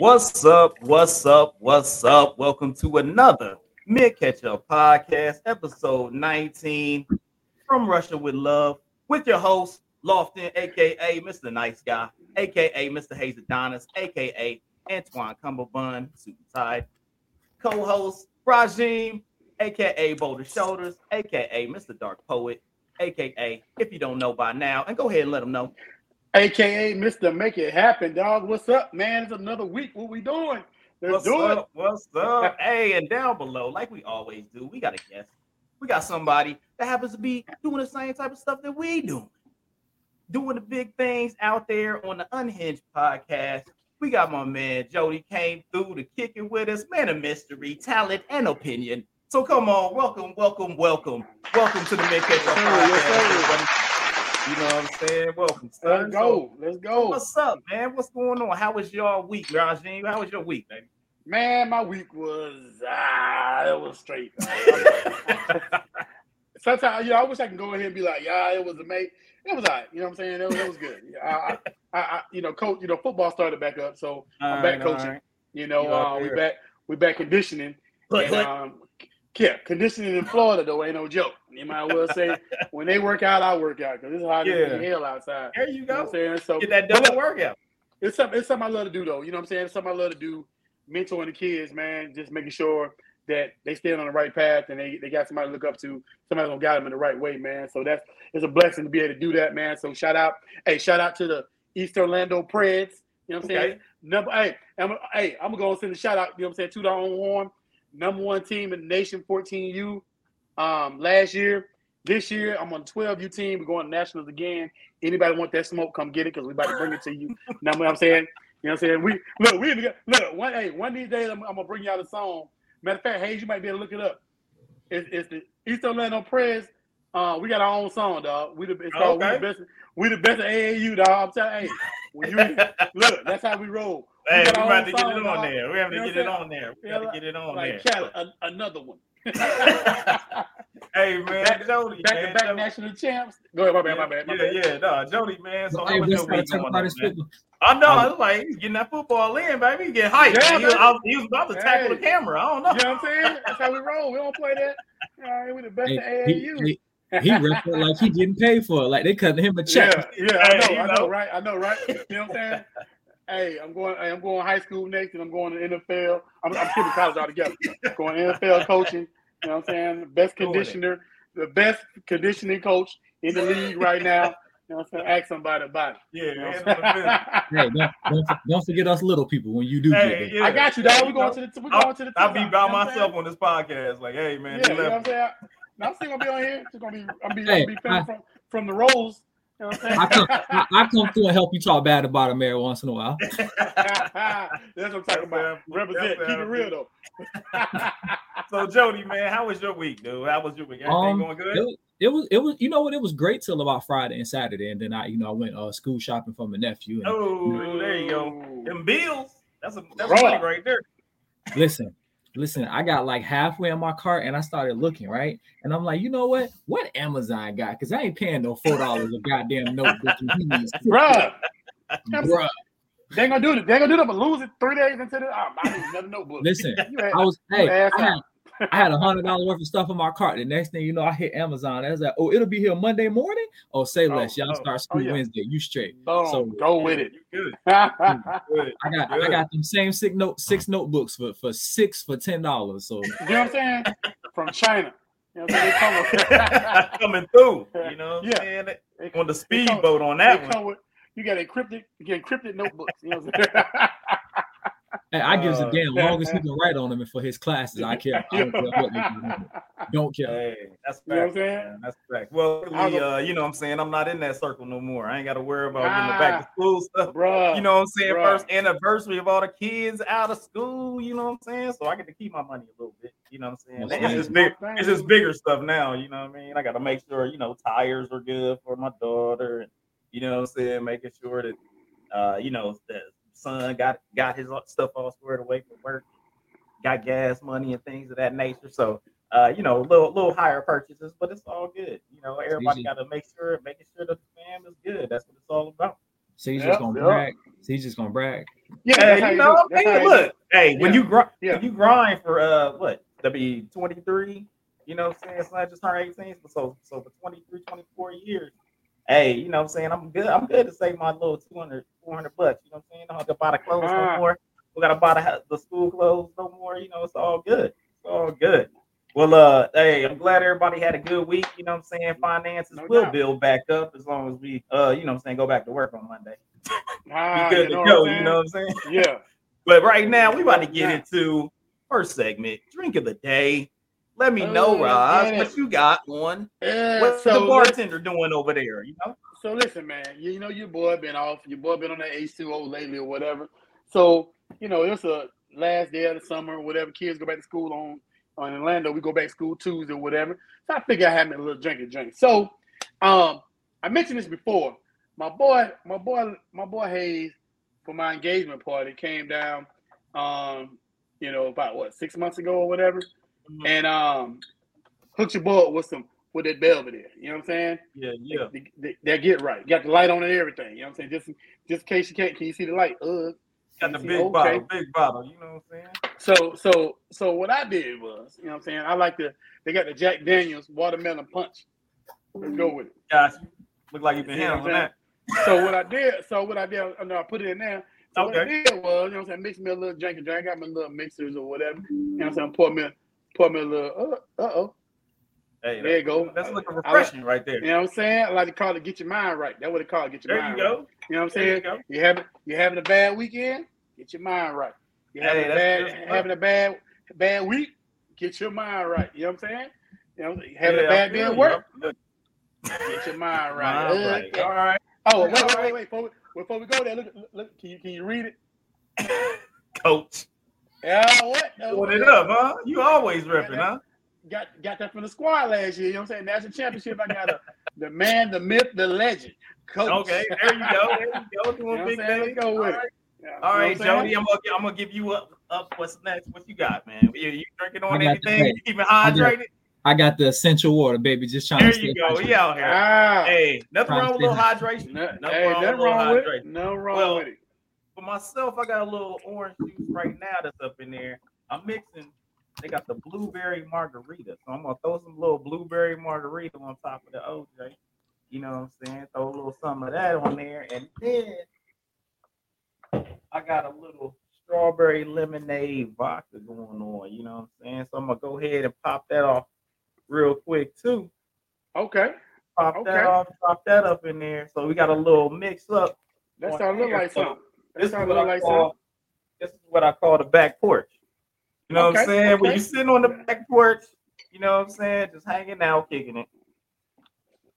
What's up? What's up? What's up? Welcome to another Mint Ketchup Podcast, episode 19 from Russia with Love, with your host, Lofton, aka Mr. Nice Guy, aka Mr. Hayes Adonis, aka Antoine Cumberbund, suit tied, co-host Rajim, aka Boulder Shoulders, aka Mr. Dark Poet, aka if you don't know by now, and go ahead and let them know. AKA Mr. Make It Happen, dog. What's up, man? It's another week. What we doing? Let's What's do up? What's up? hey, and down below, like we always do, we got a guest. We got somebody that happens to be doing the same type of stuff that we do, doing the big things out there on the Unhinged podcast. We got my man Jodi came through to kick it with us, man of mystery, talent, and opinion. So come on, welcome, welcome, welcome, welcome to the Make It Yes, podcast. Sir. everybody. You know what I'm saying? Welcome, son. Let's go. Let's go. what's up, man? What's going on? How was your week, Rajin? How was your week, baby? Man, my week was ah, it was straight. Sometimes, you know, I wish I can go ahead and be like, yeah, it was amazing. It was all right. You know what I'm saying? It was, it was good. I, I, I, you know, coach, you know, football started back up, so I'm back coaching. You know, You uh, we back, we back conditioning. But, And, um, yeah, conditioning in Florida though ain't no joke. You might well say when they work out, I work out because it's hot Yeah. as hell outside. there you You know go. I'm saying? So Get that double workout. it's something it's something I love to do though. You know what I'm saying? It's something I love to do, mentoring the kids, man, just making sure that they stand on the right path and they, they got somebody to look up to, somebody gonna guide them in the right way, man. So that's it's a blessing to be able to do that, man. So shout out, hey, shout out to the East Orlando Preds. You know what I'm saying? Okay. Number hey, I'm hey, I'm gonna go and send a shout out, you know what I'm saying, to the own horn. Number one team in the nation, 14U. Um, last year, this year, I'm on 12U team. We're going to nationals again. Anybody want that smoke? Come get it because we're about to bring it to you. know what I'm saying? You know what I'm saying? We look, we look one hey, one of these days I'm, I'm gonna bring y'all a song. Matter of fact, Hayes, you might be able to look it up. It's, it's the East Orlando Press. Uh, we got our own song, dog. We the it's called we the best. We the best of AAU, dog. I'm telling you, hey, when you look, that's how we roll. We hey, we got our about to get it on dog. there. We have to You know get what it I'm on there. We Yeah, got to get it on Like there. Cali, a, another one. Hey man, Back- Jodi, back man. to back Jodi. national champs. Go ahead, my bad, yeah, my bad, my yeah, bad. yeah, no, Jodi, man. So Hey, how was let's your week going about on, this man? football. I know. Um, I was like, he's getting that football in, baby. He getting hyped. Yeah. He, was. I he was about to tackle the camera. I don't know. You know what I'm saying? That's how we roll. We don't play that. All right, we the best of Hey, AAU. he, he, he repped it like he didn't pay for it. Like they cutting him a check. Yeah, yeah, I know, Hey, I know, know. right? I know, right? You know what I'm saying? Hey, I'm going. hey, I'm going high school next, and I'm going to NFL. I'm, I'm skipping college altogether. Going NFL coaching. You know what I'm saying? Best conditioner, the best conditioning coach in the league right now. You know what I'm saying? Ask somebody about it. Yeah, You know man. I'm saying? Hey, don't, don't, don't forget us little people when you do Hey, get yeah. I got you, dog. We're going to the. We're I'll- going to the. I'll be by you know myself on this podcast. Like, hey man, Yeah, you know what I'm saying? I'm still gonna be on here. Just gonna be. I'm be. Hey, I'm be I- from from the rolls. You I'm come, saying? I, I come through and help you talk bad about him every once in a while. That's what I'm talking about. Represent. how- Keep it real though. So Jodi, man, how was your week, dude? How was your week? Everything Um, going good? It, was- it was, it was, you know what? It was great till about Friday and Saturday, and then I, you know, I went uh, school shopping for my nephew. And Oh, there you go. Them bills. That's a that's Bruh. money right there. listen, listen, I got like halfway in my cart, and I started looking right, and I'm like, you know what? What Amazon got? Because I ain't paying no four dollars a goddamn notebook. and he Bruh, Bruh, they ain't gonna do it. They ain't gonna do it, but lose it three days into the. Oh, I need another notebook. listen, You had- I was hey, I had, I had a hundred dollars worth of stuff in my cart. The next thing you know, I hit Amazon. I was like, oh, it'll be here Monday morning. Oh, say Oh, less. Y'all oh, start oh, school yeah. Wednesday. You straight. Boom, So- go with it. You good. Mm. Good. I got I got them same six note six notebooks for for six for ten dollars. So You know what I'm saying? From China. You know what I'm saying? They come with- Coming through. You know what I'm Yeah. saying? On the they speedboat on that one. with- You got encrypted, you get encrypted notebooks. You know what I'm saying? Hey, I gives a Uh, damn long as he can write on them for his classes. I care. I don't care what they do. Don't care. Hey, that's You know what I'm fact. saying? That's fact. Well, I we, uh, you know what I'm saying? I'm not in that circle no more. I ain't got to worry about getting the back to Ah. school stuff. Bruh. You know what I'm saying? bruh. First anniversary of all the kids out of school. You know what I'm saying? So I get to keep my money a little bit. You know what I'm saying? That's It's just big. It's just bigger stuff now. You know what I mean? I got to make sure you know tires are good for my daughter, and you know what I'm saying, making sure that uh, you know the son got got his stuff all squared away for work, got gas money and things of that nature. So uh, you know, little little higher purchases, but it's all good. You know, everybody got to make sure making sure that the fam is good. That's what it's all about. So he's Yeah, just gonna yeah. brag. So he's just gonna brag. Yeah, Hey, you you know, do it. That's how hey, you look, hey, when you grind, Yeah. when you grind for uh what, W twenty three, you know what I'm saying? It's not just turned 18, but so so for 23, 24 years. Hey, you know what I'm saying? I'm good. I'm good to save my little 200, 400 bucks. You know what I'm saying? I don't have to buy the clothes no more. We gotta buy the, the school clothes no more. You know, it's all good. It's all good. Well, uh, hey, I'm glad everybody had a good week. You know what I'm saying? Finances No will doubt. build back up as long as we, uh, you know what I'm saying, go back to work on Monday. Ah, good you know to go. You know what I'm saying? saying? Yeah. But right now, we about to get into first segment, drink of the day. Let me Oh, know, let's Roz, what you got on. Yeah, What's so the bartender doing over there? You know, So listen, man, you, you know your boy been off. Your boy been on that H2O lately or whatever. So, you know, it's a last day of the summer or whatever. Kids go back to school on on Orlando. We go back to school Tuesday or whatever. So I figure I had me a little drink and drink. So um I mentioned this before. My boy, my boy, my boy Hayes for my engagement party came down um, you know, about what, six months ago or whatever. Mhm. And um hooked your boy with some with that Belvedere. You know what I'm saying? yeah, yeah. They, they, they get right. Got the light on and everything. You know what I'm saying? Just just in case you can't, can you see the light? Uh, Got the big okay. bottle, big bottle. You know what I'm saying? so so so what I did was, you know what I'm saying? I like the they got the Jack Daniels watermelon punch. Let's go with it. Gosh, look like you've been You handling that. So what I did, so what I did, I know I put it in there. So what I did was, you know what I'm saying, mix me a little drink and drink. I got my little mixers or whatever. You know what I'm saying? Pour me, pour me a little. Uh oh. Hey, There you go. That's looking I like- refreshing right there. You know what I'm saying? I like to call it get your mind right. That's what it, get your There mind There you right. go. You know what I'm There you saying? go. You having you having a bad weekend? Get your mind right. You having Hey, a bad having a bad bad week? Get your mind right. You know what I'm saying? You know, having Yeah, a bad day at work? I. Get your mind right. Mind right. All right. Oh, wait, wait, wait, wait. Before we, before we go there, look, look can you can you read it? Coach. Yeah, what? No, What it up, huh? You always repping, huh? Got got that from the squad last year. You know what I'm saying? National championship. I got a, the man, the myth, the legend, coach. Okay, there you go. There you go. You Doing know big saying? things. Go with All it. right. Yeah, you know All what right, I'm saying? Jodi, I'm gonna I'm gonna give you up. Up, what's next? What you got, man? You, you drinking on I got the anything? best. You keeping hydrated? I got the essential water, baby. Just trying There to There you stay go. hydrated. He out here. Ah, Hey, nothing Trying wrong with a little hydration. no, Nothing hey, wrong with a nothing little wrong with hydration. it. No wrong Well, with it. For myself, I got a little orange juice right now that's up in there. I'm mixing. They got the blueberry margarita, so I'm gonna throw some little blueberry margarita on top of the OJ. You know what I'm saying? Throw a little some of that on there, and then I got a little strawberry lemonade vodka going on. You know what I'm saying? So I'm gonna go ahead and pop that off real quick too. Okay, Pop Okay. that off, pop that up in there. So we got a little mix up. that on sounds look like something. This is what I like call this is what I call the back porch. You know what I'm Okay, saying? When okay. you sitting on the back porch, you know what I'm saying, just hanging out, kicking it.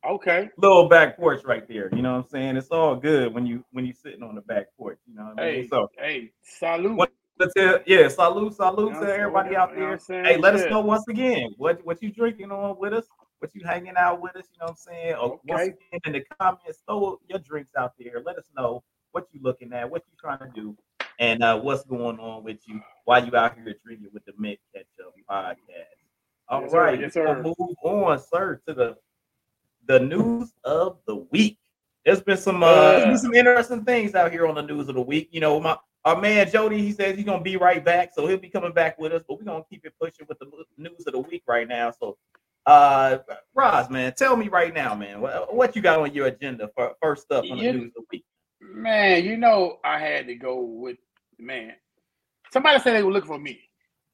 Okay, Little back porch right there. You know what I'm saying? It's all good when you when you sitting on the back porch. You know what I mean? hey, So hey, salute. What- tell yeah, salute, salute You know to everybody out You know what there. Hey, let us know once again what what you drinking on with us, what you hanging out with us. You know what I'm saying? Or once Okay. again in the comments, throw your drinks out there. Let us know what you looking at, what you trying to do, and uh, what's going on with you while you out here drinking with the Mint Ketchup podcast. All Yes, right, sir. Yes, sir. gonna move on, sir, to the the news of the week. There's been some uh, there's been Yeah. some interesting things out here on the news of the week. You know, my our man Jodi, he says he's gonna be right back, so he'll be coming back with us. But we're gonna keep it pushing with the news of the week right now. So, uh, Roz, man, tell me right now, man, what, what you got on your agenda for first up on the You- news of the week? Man, you know I had to go with man. Somebody said they were looking for me.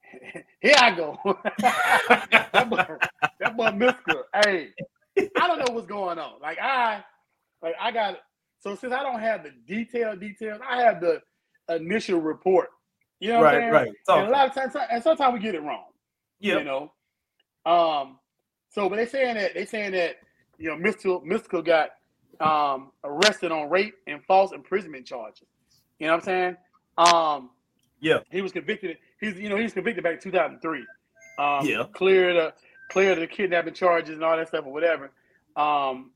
Here I go. that boy, that boy. Hey, I don't know what's going on. Like I, like I got. So since I don't have the detailed details, I have the initial report. You know what I'm right, right. And a lot of times, and sometimes we get it wrong. yeah, You know. Um. So, but they saying that they saying that you know Mystikal Mystikal got um arrested on rape and false imprisonment charges. You know what I'm saying? Um. Yeah. He was convicted. He's you know he was convicted back in 2003. Um, Yeah. Clear the clear the kidnapping charges and all that stuff or whatever. Um.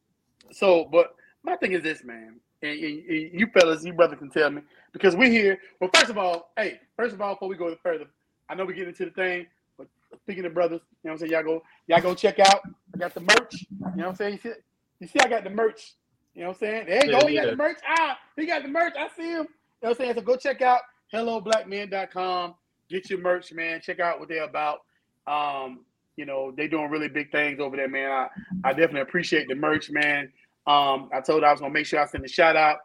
So, but my thing is this, man, and, and- and you fellas, you brother can tell me because we're here. Well, first of all, hey, first of all, before we go further, I know we get into the thing, but speaking of brothers, you know what I'm saying? Y'all go, y'all go check out. I got the merch. You know what I'm saying? You see, you see I got the merch. You know what I'm saying? There you Yeah, go. He got the merch. Ah, he got the merch. I see him. You know what I'm saying? So go check out helloblackman.com. Get your merch, man. Check out what they're about. Um, you know, they're doing really big things over there, man. I, I definitely appreciate the merch, man. Um, I told I was gonna make sure I send a shout out,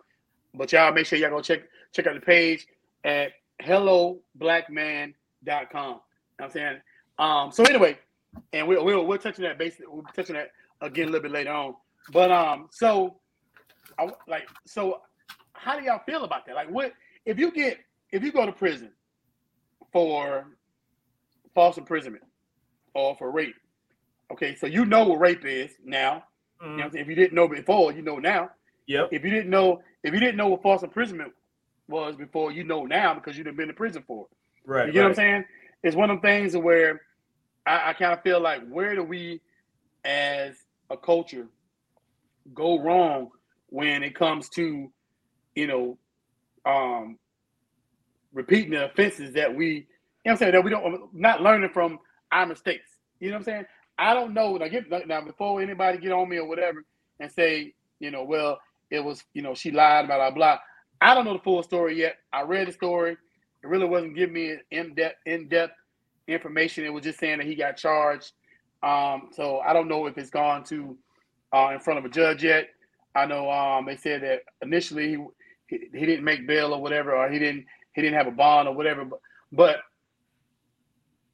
but y'all make sure y'all go check check out the page at helloblackman.com. You know what I'm saying? Um, so anyway, and we'll we'll we'll touch on that basically we'll be touching that again a little bit later on. But um, so I like so how do y'all feel about that? Like what if you get if you go to prison for false imprisonment or for rape? Okay, so you know what rape is now. Mm-hmm. You know mm. if you didn't know before, you know now. Yep. If you didn't know if you didn't know what false imprisonment was before, you know now because you've been in prison for it. Right. You get right. what I'm saying? It's one of the things where I, I kind of feel like where do we as a culture go wrong when it comes to, you know, um repeating the offenses that we, you know I'm saying, that we don't not learning from our mistakes. You know what I'm saying? I don't know. Now, get, now before anybody get on me or whatever and say, you know, well, it was, you know, she lied, blah blah blah. I don't know the full story yet. I read the story. It really wasn't giving me in depth in depth information. It was just saying that he got charged. Um, so I don't know if it's gone to uh, in front of a judge yet. I know um, they said that initially he, he, he didn't make bail or whatever, or he didn't he didn't have a bond or whatever. But, but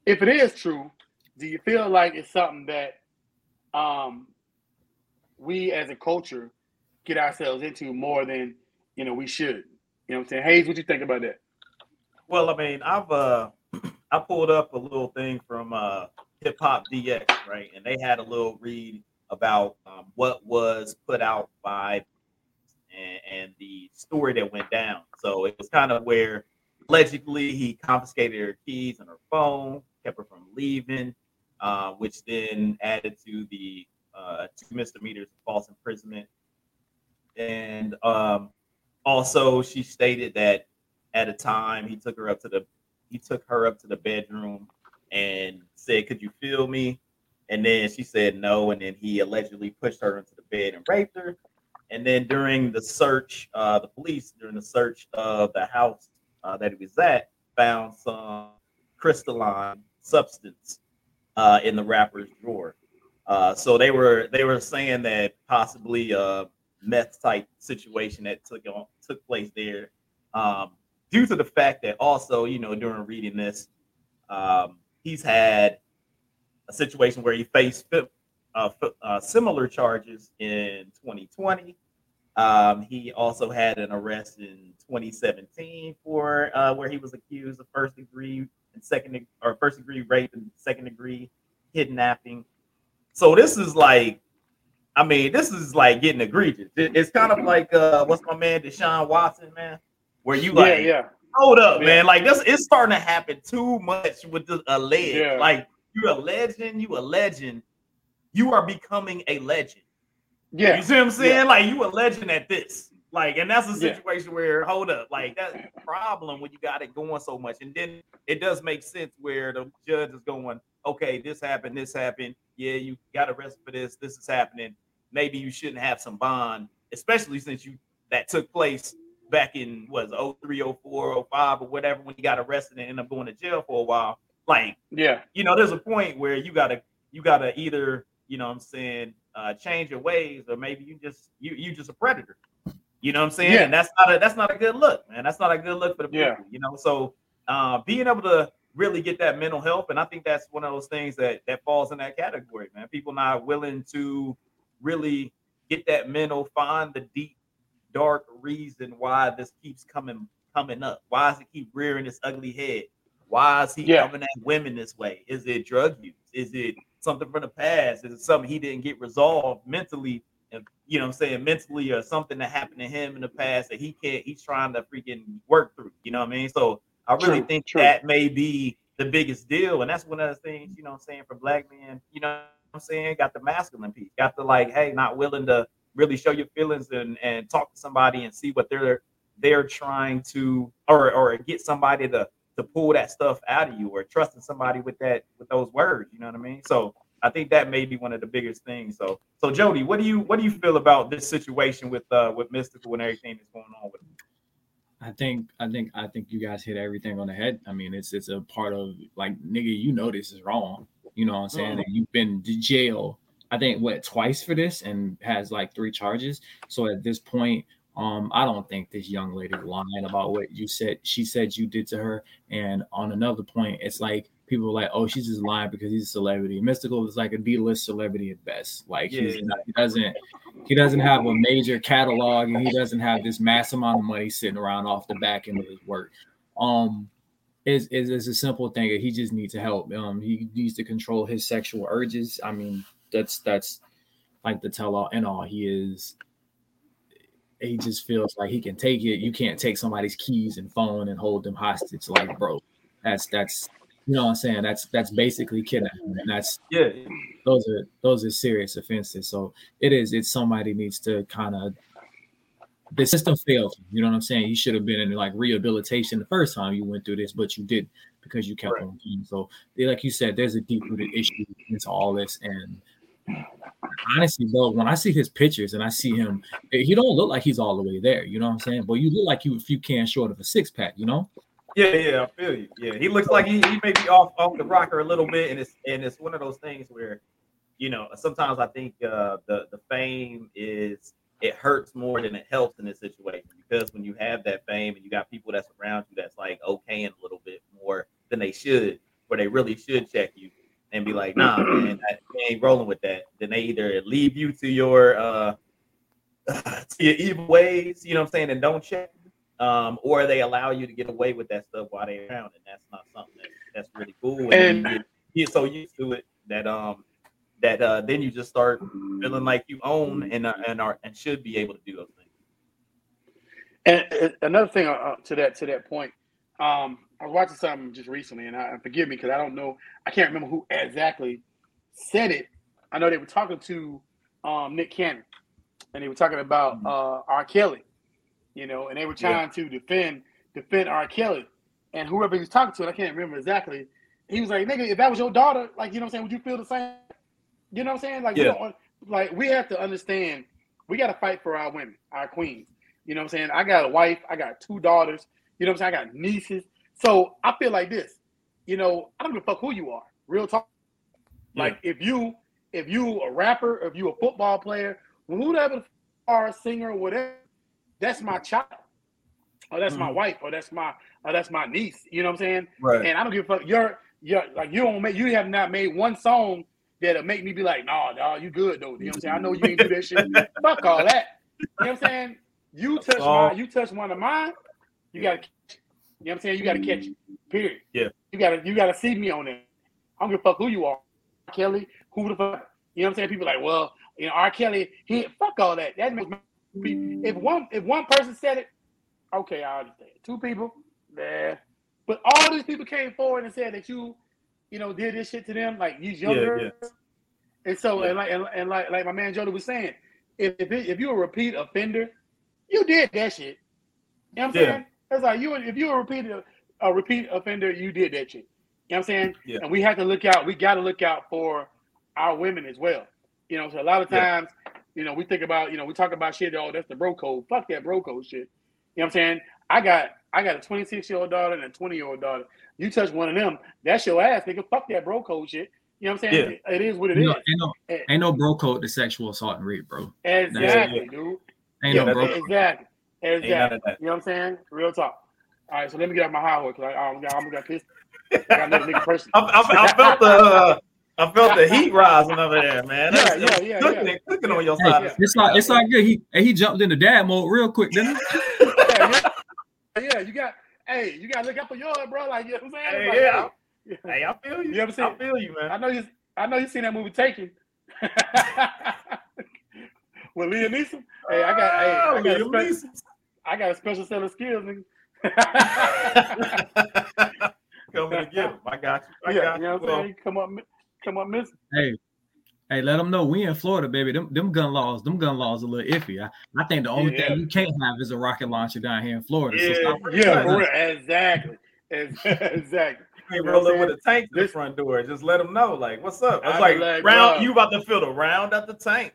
if it is true, do you feel like it's something that um, we as a culture get ourselves into more than you know we should? You know what I'm saying? Hayes, what do you think about that? Well, I mean, I've uh I pulled up a little thing from uh Hip Hop DX, right? And they had a little read about um, what was put out by and, and the story that went down. So it was kind of where allegedly he confiscated her keys and her phone, kept her from leaving, uh, which then added to the uh, two misdemeanors of false imprisonment. And um, also, she stated that at a time he took her up to the he took her up to the bedroom and said, "Could you feel me?" And then she said no, and then he allegedly pushed her into the bed and raped her. And then during the search, uh, the police during the search of the house uh, that he was at found some crystalline substance uh, in the rapper's drawer. Uh, so they were they were saying that possibly a meth type situation that took on, took place there, um, due to the fact that also you know during reading this, um, he's had a situation where he faced uh, uh, similar charges in 2020. Um, he also had an arrest in 2017 for uh, where he was accused of first degree and second or first degree rape and second degree kidnapping. So this is like, I mean, this is like getting egregious. It, it's kind of like uh, what's my man Deshaun Watson, man, where you like, yeah, yeah. hold up, yeah. man, like this it's starting to happen too much with the alleged. Yeah. Like you're a legend, you a legend, you are becoming a legend. Yeah, you see what I'm saying? Yeah. Like you a legend at this. Like, and that's a situation yeah. where hold up, like that's a problem when you got it going so much. And then it does make sense where the judge is going, okay, this happened, this happened. Yeah, you got arrested for this, this is happening. Maybe you shouldn't have some bond, especially since you that took place back in was 03, 04, 05 or whatever when you got arrested and ended up going to jail for a while. Like, yeah, you know, there's a point where you gotta you gotta either, you know I'm saying, uh change your ways or maybe you just you you just a predator. You know what I'm saying? Yeah. And that's not a that's not a good look, man. That's not a good look for the people. Yeah. You know, so uh, being able to really get that mental health, and I think that's one of those things that that falls in that category, man. People not willing to really get that mental, find the deep, dark reason why this keeps coming coming up. Why does it keep rearing its ugly head? Why is he yeah. coming at women this way? Is it drug use? Is it something from the past? Is it something he didn't get resolved mentally? And you know, I'm saying mentally, or something that happened to him in the past that he can't. He's trying to freaking work through. You know what I mean? So I really true, think true. that may be the biggest deal. And that's one of the things, you know I'm saying, for black men, you know I'm saying, got the masculine piece, got the like, hey, not willing to really show your feelings and, and talk to somebody and see what they're they're trying to or or get somebody to to pull that stuff out of you or trusting somebody with that with those words, you know what I mean? So I think that may be one of the biggest things. So so Jodi, what do you what do you feel about this situation with uh with Mystikal and everything that's going on with him? I think I think I think you guys hit everything on the head. I mean, it's it's a part of like nigga, you know this is wrong. You know what I'm saying? Mhm. And you've been to jail, I think what twice for this and has like three charges. So at this point, um, I don't think this young lady lying about what you said she said you did to her. And on another point, it's like people are like, oh, she's just lying because he's a celebrity. Mystikal is like a D-list celebrity at best. Like he's not, he doesn't he doesn't have a major catalog and he doesn't have this mass amount of money sitting around off the back end of his work. Um is is is a simple thing that he just needs to help. Um he needs to control his sexual urges. I mean, that's that's like the tell all and all. He is he just feels like he can take it. You can't take somebody's keys and phone and hold them hostage. Like, bro, that's that's you know what I'm saying. That's that's basically kidnapping, and that's Yeah, those are those are serious offenses. So it is. It's somebody needs to kind of the system failed. you. Know what I'm saying? You should have been in like rehabilitation the first time you went through this, but you didn't because you kept Right. on. So like you said, there's a deep rooted issue into all this. And honestly, though, when I see his pictures and I see him, he don't look like he's all the way there. You know what I'm saying? But you look like you a few cans short of a six pack. You know? yeah, yeah. I feel you. Yeah, he looks like he, he may be off off the rocker a little bit, and it's and it's one of those things where, you know, sometimes I think uh, the the fame is it hurts more than it helps in this situation because when you have that fame and you got people that's around you that's like okaying a little bit more than they should, where they really should check you and be like, nah, man, I ain't rolling with that. Then they either leave you to your uh to your evil ways, you know what I'm saying, and don't check um, or they allow you to get away with that stuff while they're around, and that's not something that, that's really cool. And, And- you, get, you get so used to it that um that uh then you just start feeling like you own and uh, and are and should be able to do those things. And uh, another thing uh, to that to that point, um, I was watching something just recently, and I, forgive me because I don't know, I can't remember who exactly said it. I know they were talking to um, Nick Cannon, and they were talking about uh, R. Kelly, you know, and they were trying to defend defend R. Kelly, and whoever he was talking to, I can't remember exactly. He was like, "Nigga, if that was your daughter, like, you know what I'm saying, would you feel the same?" You know what I'm saying? Like, you Yeah. like we have to understand, we got to fight for our women, our queens. You know what I'm saying? I got a wife, I got two daughters. You know what I'm saying? I got nieces. So I feel like this. You know, I don't give a fuck who you are. Real talk. Like if you if you a rapper, if you a football player, whoever the are, singer, or whatever, that's my child. Or that's my Mhm. wife, or that's my or that's my niece. You know what I'm saying? Right. And I don't give a fuck. You're you're like you don't make you have not made one song that'll make me be like, nah, dog, you good though. You know what I'm saying? I know you ain't do that shit. fuck all that. You know what I'm saying? You touch mine, you touch one of mine, you gotta. You know what I'm saying? You gotta catch it. Period. Yeah. You gotta you gotta see me on it. I don't give a fuck who you are. Kelly, who the fuck? You know what I'm saying? People like, well, you know, R. Kelly, he fuck all that. That makes me if one if one person said it, okay, I understand. Two people, nah. But all these people came forward and said that you, you know, did this shit to them, like these young Yeah, girls. And so, Yeah. and like, and, and like, like my man Jodi was saying, if if, it, if you're a repeat offender, you did that shit. You know what I'm Yeah. saying? It's like you, if you're a repeat a repeat offender, you did that shit. You know what I'm saying? Yeah. And we have to look out. We got to look out for our women as well. You know, so a lot of Yeah. times, you know, we think about, you know, we talk about shit. Oh, that's the bro code. Fuck that bro code shit. You know what I'm saying? I got I got a 26 year old daughter and a 20 year old daughter. You touch one of them, that's your ass, nigga. Fuck that bro code shit. You know what I'm saying? It is what it You is. know, ain't no Eh, ain't no bro code to sexual assault and rape, bro. Exactly, dude. Ain't Yeah, no bro. code. exactly. Ain't none of that. You know what I'm saying? Real talk. All right, so let me get off my high horse because I'm got I'm got pissed. I got another nigga person. I, I, I felt the uh, I felt the heat rising over there, man. Yeah, That's- yeah, that's yeah, cooking, yeah. cooking on your Hey, side. yeah. it's like it's like good. He and he jumped into dad mode real quick, didn't he? yeah, yeah, yeah, you got hey, you gotta look out for yours, bro. Like you know what I'm saying? Hey, Like, yeah. hey. Hey, I feel you. You ever seen- I feel you, man. I know you I know you seen that movie Taken. With Liam Neeson. Hey, I got hey, I got, a Oh, Liam spe- I got a special set of skills, nigga. Neeson. Coming to get him. I got you. I yeah, got you know what Well, I'm saying? Come up come up missing. Hey, hey, let them know we in Florida, baby. Them them gun laws, them gun laws a little iffy. I, I think the only Yeah. thing you can't have is a rocket launcher down here in Florida. So Yeah. stop Yeah, for real. exactly. Exactly. You ain't You know roll up with a tank to the front door. Just let them know, like, what's up? It's like, like, round. bruh. You about to fill the round at the tank.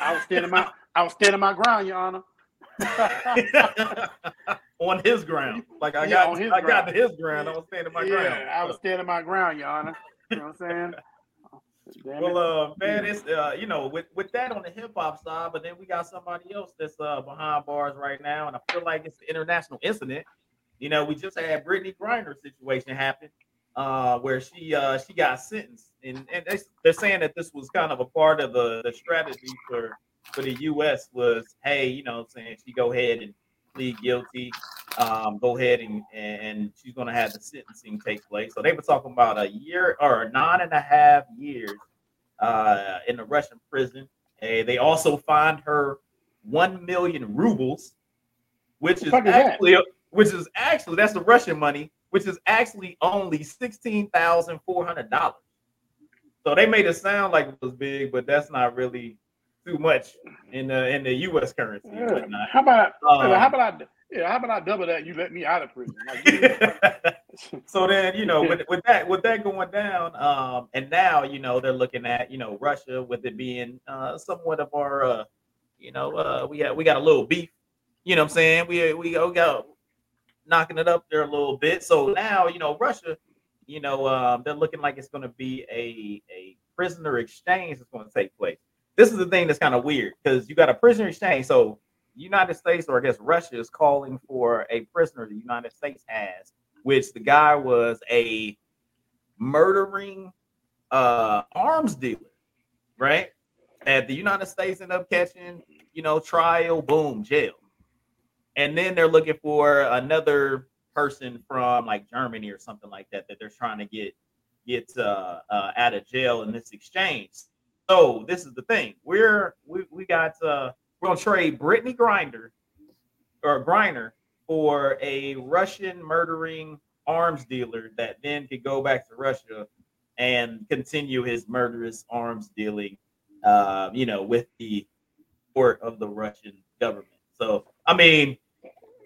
I was standing my I was standing my ground, Your Honor. on his ground. Like I Yeah, got I got to his ground. I was standing my yeah, ground. I was standing my ground, Your Honor. You know what I'm saying? Damn Well, uh, man, it's uh, you know, with with that on the hip hop side, but then we got somebody else that's uh behind bars right now, and I feel like it's an international incident. You know, we just had Brittney Griner situation happen, uh, where she uh she got sentenced, and and they, they're saying that this was kind of a part of the the strategy for for the U.S. was, hey, you know, what I'm saying she go ahead and plead guilty, um, go ahead and and she's gonna have the sentencing take place. So they were talking about a year or nine and a half years uh, in the Russian prison. They also fined her one million rubles, which is fuck is that? actually which is actually that's the Russian money, which is actually only sixteen thousand four hundred dollars. So they made it sound like it was big, but that's not really too much in the in the U.S. currency. Yeah. How about Um, how about I yeah, how about I double that? You let me out of prison. Like, so then you know with, with that with that going down um and now you know they're looking at you know russia with it being uh somewhat of our uh you know uh we got we got a little beef you know what i'm saying we we, we got knocking it up there a little bit so now you know russia you know um they're looking like it's going to be a a prisoner exchange that's going to take place this is the thing that's kind of weird because you got a prisoner exchange so united states or i guess russia is calling for a prisoner the united states has which the guy was a murdering uh arms dealer, right? That the United States ended up catching, you know, trial, boom, jail. And then they're looking for another person from like Germany or something like that that they're trying to get get uh, uh out of jail in this exchange. So this is the thing. We're we, we got uh we're gonna trade Brittney Grinder or Griner for a Russian murdering arms dealer that then could go back to Russia and continue his murderous arms dealing, uh, you know, with the support of the Russian government. So, I mean,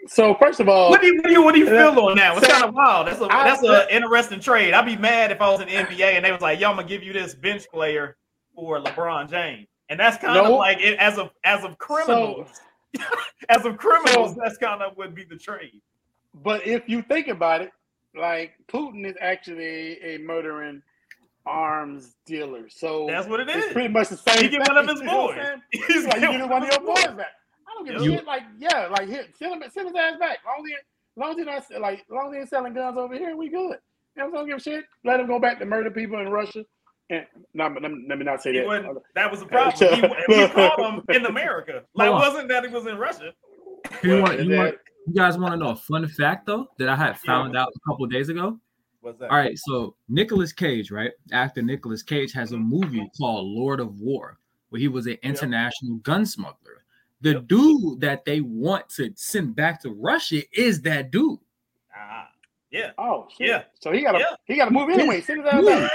so first of all, what do you what do you, what do you feel on that? It's so- kind of wild. That's a I- that's an interesting trade. I'd be mad if I was in the NBA and they was like, "Yo, I'm gonna give you this bench player for LeBron James," and that's kind of like it, as of as of criminals, as of criminals, So- that's kind of would be the trade. but if you think about it, like Putin is actually a murdering arms dealer. So That's what it it's pretty much the same. He get one of his you know what boys. He's like you get one of your boys back. I don't give a shit. Like, yeah, like here, send him, send his ass back. Long as long as not like, long as he ain't selling guns over here, we good. You know, I don't give a shit. Let him go back to murder people in Russia. And no, let me, let me not say He that. that was the problem. He, we caught him in America. Like, it wasn't that he was in Russia. You, want, Is you, want, you guys want to know a fun fact though that I had found out a couple days ago? What's that? All right, so Nicolas Cage, right? Actor Nicolas Cage has a movie called Lord of War, where he was an international gun smuggler. The Yep. dude that they want to send back to Russia is that dude. Ah, yeah. Oh shit. Yeah. So he got to Yeah. he got to move anyway. Send his ass back.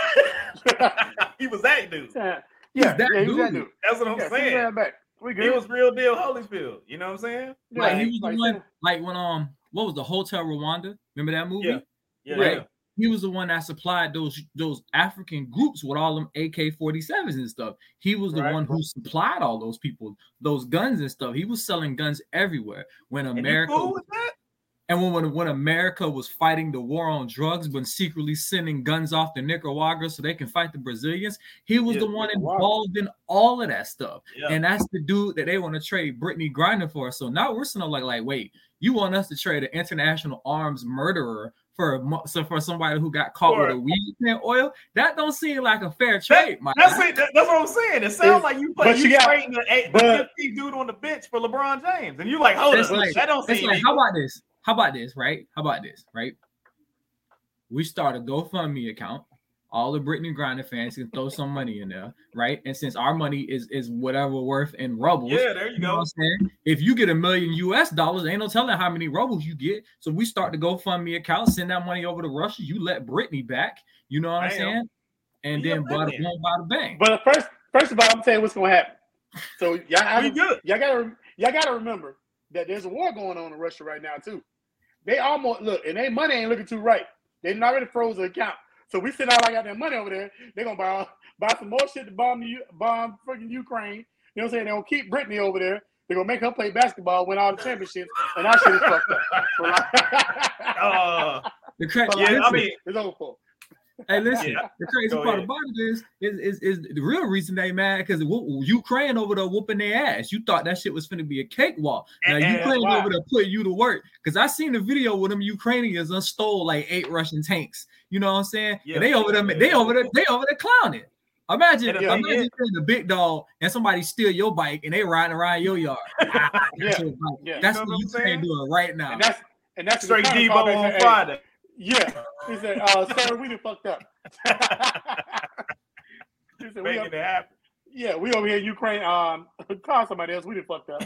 he was that dude. yeah, He's that yeah, he's that dude. dude. That's what I'm Yeah, saying. ass back. We He good. was real deal Holyfield. You know what I'm saying? Yeah, like he was the like, one, like when um, what was the Hotel Rwanda? Remember that movie? Yeah. Yeah. Right. yeah. He was the one that supplied those those African groups with all them AK-47s and stuff. He was the Right. one who supplied all those people those guns and stuff. He was selling guns everywhere. When And you America cool with that? And when, when when America was fighting the war on drugs, when secretly sending guns off to Nicaragua so they can fight the Brazilians, he was Yeah, the one involved in all of that stuff. Yeah. And that's the dude that they want to trade Brittney Griner for. So now we're sitting there like, like, wait, you want us to trade an international arms murderer for a so for somebody who got caught with a weed plant oil? That don't seem like a fair trade, my That's it. That- That's what I'm saying. It sounds It's- like you but put you, you got- trading the, eight, the but- 50 dude on the bench for LeBron James, and you're like, hold It's up, like- that don't seem like, how about this? How about this, right? How about this, right? We start a GoFundMe account. All the Brittney Grinder fans can throw some money in there, right? And since our money is is whatever worth in rubles, Yeah, there you you know what go. I'm saying? If you get a million US dollars, ain't no telling how many rubles you get. So we start the GoFundMe account, send that money over to Russia. You let Brittney back, you know what I'm saying? And Be then bada million. boom, bada bang. But first, first of all, I'm telling you what's gonna happen. So y'all, We have, good. y'all gotta y'all gotta remember that there's a war going on in Russia right now too. They almost look and their money ain't looking too right. They done already froze the account. So we send out I got their money over there. They're gonna buy buy some more shit to bomb the bomb freaking Ukraine. You know what I'm saying? They're gonna keep Brittney over there They're gonna make her play basketball, win all the championships, and I should have fucked up. So, like- Uh, The cra- yeah, like, I mean, it's over for. Hey, listen. Yeah. The crazy Go part ahead. about it is, is, is, is the real reason they mad because Ukraine over there whooping their ass. You thought that shit was finna be a cakewalk. Now And- and Ukraine why? over there putting you to work because I seen the video where them Ukrainians done stole like eight Russian tanks. You know what I'm saying? Yeah. And they over there, they over there, they over there clowning. Imagine, And the imagine thing you're the big dog and somebody steal your bike and they riding around your yard. Ah, that's Yeah. your. Yeah. That's You know what what I'm Ukraine doing right now. And that's and that's straight the Deebo on Hey, Friday. Yeah. He said, uh, sir, we done fucked up. he said, we Making up, it happen. yeah, we over here in Ukraine, um, call somebody else, we done fucked up.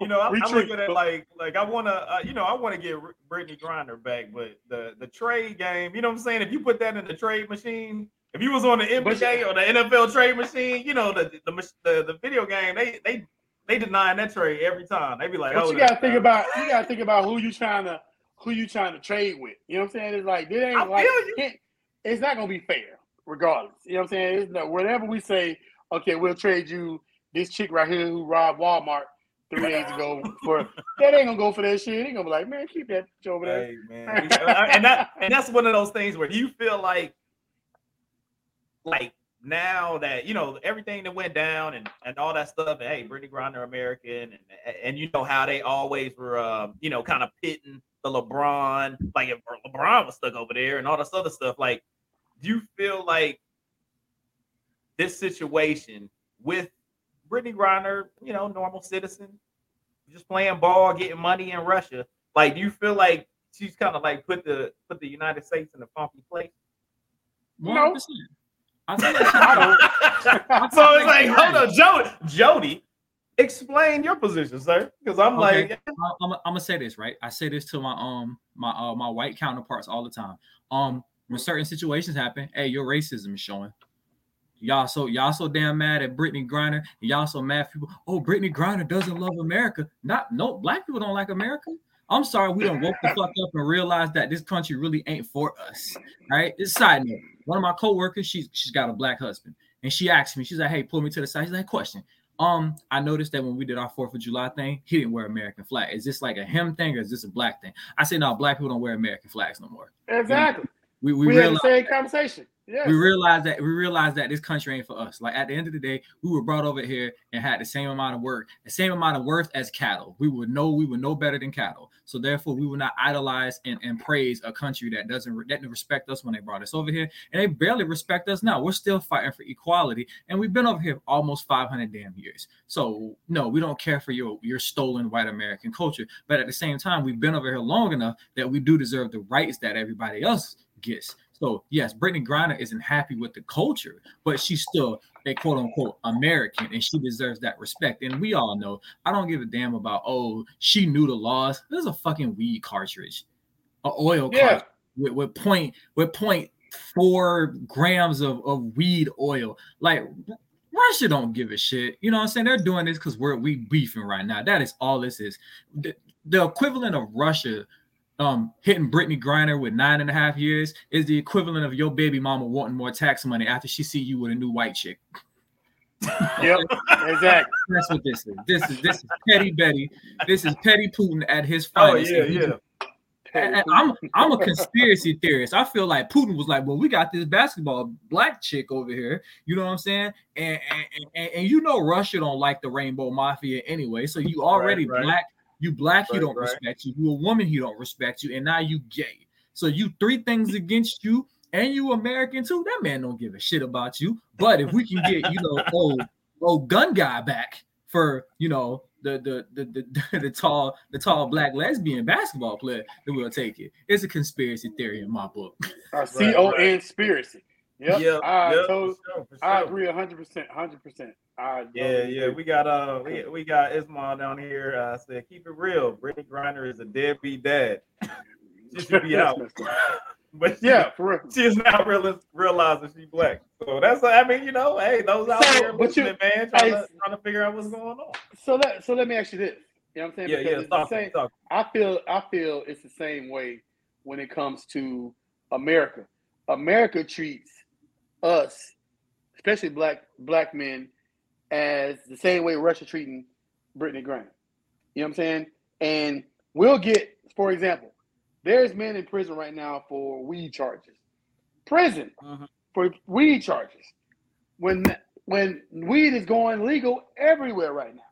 You know, I'm, I'm looking at like, like I want to, uh, you know, I want to get Brittney Grinder back, but the the trade game, you know what I'm saying? If you put that in the trade machine, if you was on the NBA or the NFL trade machine, you know, the the the, the video game, they they they denying that trade every time. They be like, But oh, you gotta think about you gotta think about who you trying to who you trying to trade with. You know what I'm saying? It's like it ain't I like it- it's not gonna be fair, regardless. You know what I'm saying? It's no whatever we say, okay, we'll trade you this chick right here who robbed Walmart three days ago for that ain't gonna go for that shit. They gonna be like, man, keep that bitch over there. Hey man, and that and that's one of those things where you feel like, like now that you know everything that went down and and all that stuff. And hey, Brittney grinder American, and and you know how they always were, um, you know, kind of pitting the LeBron, like if LeBron was stuck over there and all this other stuff. Like, do you feel like this situation with Brittney Griner, you know, normal citizen, just playing ball, getting money in Russia? Like, do you feel like she's kind of like put the put the United States in a funky place? No. 100%. I feel like she- I don't. so it's like, hold on, Jodi, Jodi, explain your position, sir. Because I'm Okay. like, I'm, I'm, I'm gonna say this right. I say this to my um my uh, my white counterparts all the time. Um, when certain situations happen, hey, your racism is showing. Y'all so y'all so damn mad at Brittney Griner. Y'all so mad people. Oh, Brittney Griner doesn't love America. Not no black people don't like America. I'm sorry, we don't woke the fuck up and realize that this country really ain't for us. Right? It's side note. One of my coworkers, she's she's got a black husband, and she asked me, she's like, "Hey, pull me to the side." She's like, "Question." Um, I noticed that when we did our Fourth of July thing, he didn't wear American flag. Is this like a him thing or is this a black thing? I say no, black people don't wear American flags no more. Exactly. We We, we, had the same conversation. Yeah. we realized that we realized that this country ain't for us. Like at the end of the day, we were brought over here and had the same amount of work, the same amount of worth as cattle. We would know we would know better than cattle. So therefore, we will not idolize and, and praise a country that doesn't that didn't respect us when they brought us over here, and they barely respect us now. We're still fighting for equality, and we've been over here almost 500 damn years. So no, we don't care for your your stolen white American culture, but at the same time, we've been over here long enough that we do deserve the rights that everybody else gets. So yes, Brittney Griner isn't happy with the culture, but she's still a quote unquote American, and she deserves that respect. And we all know I don't give a damn about oh she knew the laws. There's a fucking weed cartridge, a oil Yeah. cartridge with, with point with point four grams of, of weed oil. Like Russia don't give a shit. You know what I'm saying? They're doing this because we're we beefing right now. That is all this is. The, the equivalent of Russia um hitting Brittney Griner with nine and a half years is the equivalent of your baby mama wanting more tax money after she see you with a new white chick. Yep. Exactly. That's what this is. This is this is petty Betty. This is petty Putin at his finest. oh finest. yeah, yeah. and- and I'm I'm a conspiracy theorist. I feel like Putin was like, well, we got this basketball black chick over here. You know what I'm saying? And and, and, and you know Russia don't like the rainbow mafia anyway. So you already right. black. You black, he don't right. respect you. You a woman, he don't respect you, and now you gay. So you three things against you, and you American too. That man don't give a shit about you. But if we can get you know old old gun guy back for you know the the the the, the tall the tall black lesbian basketball player, then we'll take it. It's a conspiracy theory in my book. C O N conspiracy. Yep. yeah, I, yeah, told, for sure, for I agree hundred percent. Hundred percent. I Yeah, yeah, we got uh, we, we got Ismail down here. Uh, said keep it real. Brittney Griner is a deadbeat dad. she should be out, but she, yeah, for real. she is now real, realizing she's black. So that's I mean, you know, hey, those out So, there but you- listening, man, trying, hey, to, trying to figure out what's going on. So let so let me ask you this. You know what I'm saying? Yeah, Because yeah, talk, same- talk. I feel I feel it's the same way when it comes to America. America treats us, especially black black men, as the same way Russia treating Brittney Griner. You know what I'm saying? And we'll get, for example, there's men in prison right now for weed charges. Prison Mhm. for weed charges. When when weed is going legal everywhere right now.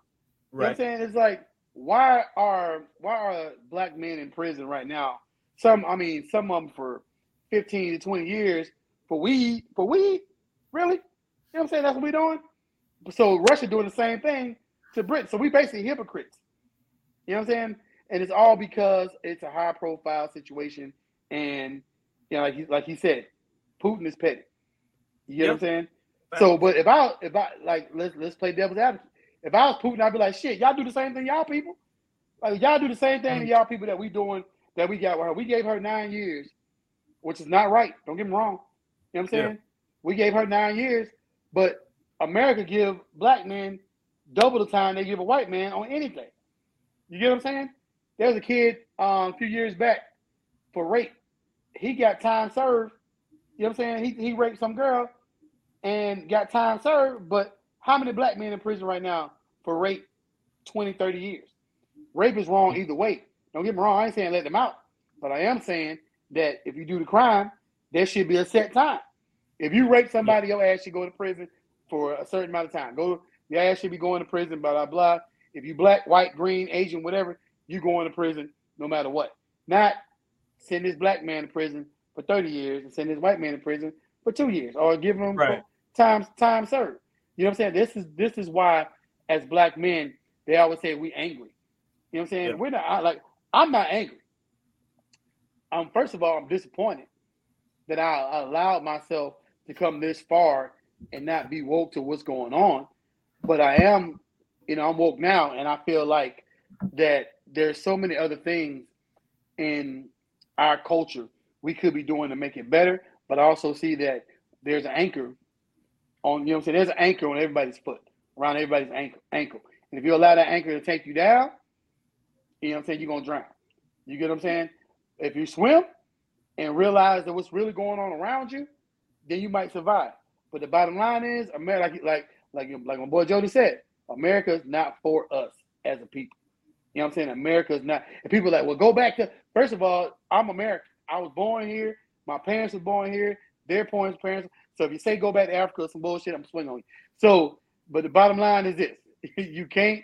You know what I'm saying? It's like why are why are black men in prison right now? Some I mean some of them for 15 to 20 years for weed for weed? Really? You know what I'm saying? That's what we're doing? So Russia doing the same thing to Brittney. So we basically hypocrites. You know what I'm saying? And it's all because it's a high profile situation and you know like he like he said, Putin is petty. You know what I'm saying? So, but if I if I like let's let's play devil's advocate. If I was Putin, I'd be like, shit, y'all do the same thing, y'all people. Like y'all do the same thing to mm. y'all people that we doing that we got with her. We gave her nine years, which is not right. Don't get me wrong. You know what I'm Yeah. saying? We gave her nine years, but America give black men double the time they give a white man on anything. You get what I'm saying? There was a kid um, a few years back for rape. He got time served. You know what I'm saying? He, he raped some girl and got time served. But how many black men in prison right now for rape 20, 30 years? Rape is wrong either way. Don't get me wrong. I ain't saying let them out. But I am saying that if you do the crime, there should be a set time. If you rape somebody, your ass should go to prison for a certain amount of time. Go, your ass should be going to prison, blah, blah, blah. If you black, white, green, Asian, whatever, you going to prison no matter what. Not send this black man to prison for 30 years and send this white man to prison for two years or give him Right. time time served. You know what I'm saying? This is this is why as black men they always say we angry. You know what I'm saying? Yeah. We're not I, like I'm not angry. Um, first of all, I'm disappointed that I, allowed myself to come this far and not be woke to what's going on. But I am, you know, I'm woke now, and I feel like that there's so many other things in our culture we could be doing to make it better. But I also see that there's an anchor on, you know, I'm saying there's an anchor on everybody's foot, around everybody's ankle. Ankle, and if you allow that anchor to take you down, you know, I'm saying you're gonna drown. You get what I'm saying? If you swim and realize that what's really going on around you, then you might survive. But the bottom line is, America, like like like like my boy Jodi said, America's not for us as a people. You know what I'm saying? America's not. And people like, well, go back to. First of all, I'm American. I was born here. My parents were born here. Their parents, parents. So if you say go back to Africa, some bullshit, I'm swinging on you. So, but the bottom line is this: you can't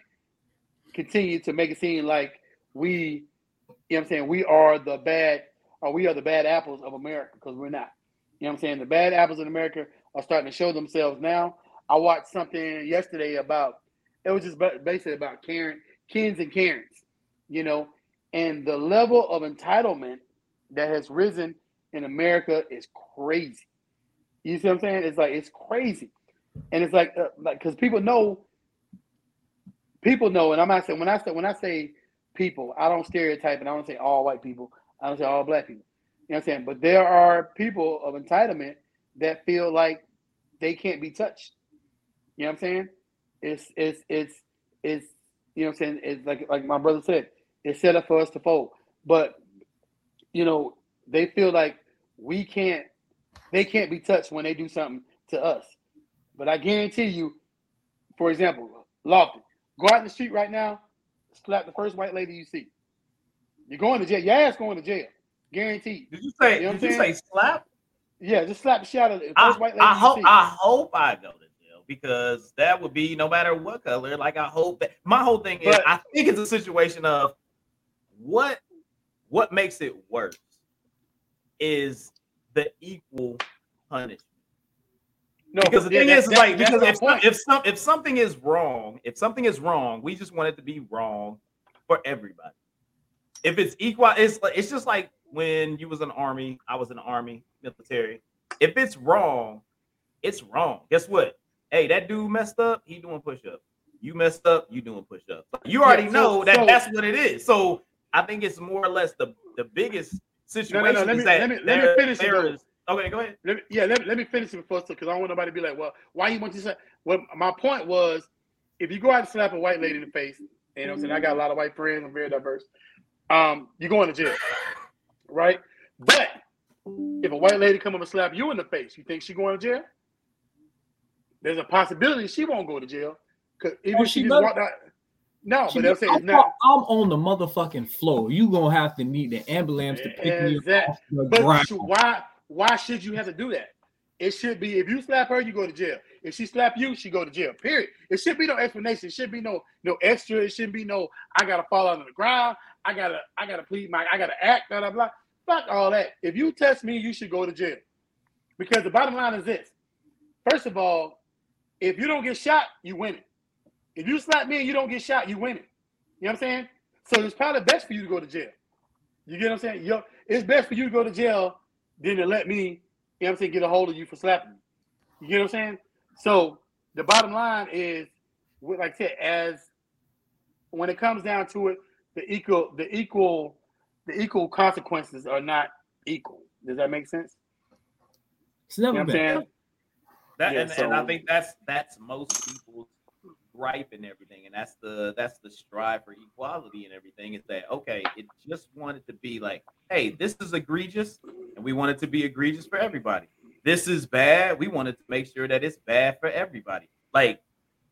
continue to make it seem like we, you know what I'm saying, we are the bad, or we are the bad apples of America because we're not. You know what I'm saying? The bad apples in America are starting to show themselves now. I watched something yesterday about it was just basically about Karen, Kens and Karens, you know, and the level of entitlement that has risen in America is crazy. You see what I'm saying? It's like it's crazy, and it's like uh, like because people know, people know, and I'm not saying when I say when I say people, I don't stereotype, and I don't say all white people. I don't say all black people. You know what I'm saying? But there are people of entitlement that feel like they can't be touched. You know what I'm saying? It's it's it's it's you know what I'm saying? It's like like my brother said, it's set up for us to fold. But you know, they feel like we can't they can't be touched when they do something to us. But I guarantee you, for example, Lofton, go out in the street right now, slap the first white lady you see. You're going to jail. Your ass going to jail. Guaranteed. Did you say? You know did you saying? say slap? Yeah, just slap the shit out of the I, white lady I hope. I hope I go to jail because that would be no matter what color. Like I hope that my whole thing is. But- I think it's a situation of what what makes it worse is the equal punishment. no, because the yeah, thing that- is, is that- like because if some, if some if something is wrong, if something is wrong, we just want it to be wrong for everybody. If it's equal, it's like it's just like when you was in the army, I was in the army, military. If it's wrong, it's wrong. Guess what? Hey, that dude messed up. He doing push up. You messed up. You doing push up. You already Yeah, so- know that so- that's what it is. So I think it's more or less the the biggest no, situation let is me- let me- let me finish there though. Okay, go ahead. Let me, yeah, let let me finish it first because I don't want nobody to be like, well, why you want to say? Well, my point was, if you go out and slap a white lady in the face, and you know what I'm saying, I got a lot of white friends, I'm very diverse. Um, you're going to jail, right? But if a white lady come up and slap you in the face, you think she going to jail? There's a possibility she won't go to jail because even if she she just walked out. No, She- but they'll say I'm, it's not. I'm on the motherfucking floor. You gonna have to need the ambulance to pick me up off the But ground. why why should you have to do that? It should be if you slap her, you go to jail. If she slap you, she go to jail. Period. It should be no explanation. It should be no no extra. It shouldn't be no. I gotta fall out on the ground. I gotta I gotta plead my. I gotta act. Blah blah blah. Fuck all that. If you test me, you should go to jail. Because the bottom line is this. First of all, if you don't get shot, you win it. If you slap me and you don't get shot, you win it. You know what I'm saying? So it's probably best for you to go to jail. You get what I'm saying? Yo, it's best for you to go to jail than to let me, you know what I'm saying, get a hold of you for slapping me. You get what I'm saying? So the bottom line is, like I said, as when it comes down to it, the equal, the equal, the equal consequences are not equal. Does that make sense? It's You know never I'm been. saying? That, Yeah, and, and I think that's that's most people's gripe and everything, and that's the that's the strive for equality and everything. Is that okay? It just wanted to be like, hey, this is egregious, and we want it to be egregious for everybody. This is bad. We wanted to make sure that it's bad for everybody. Like,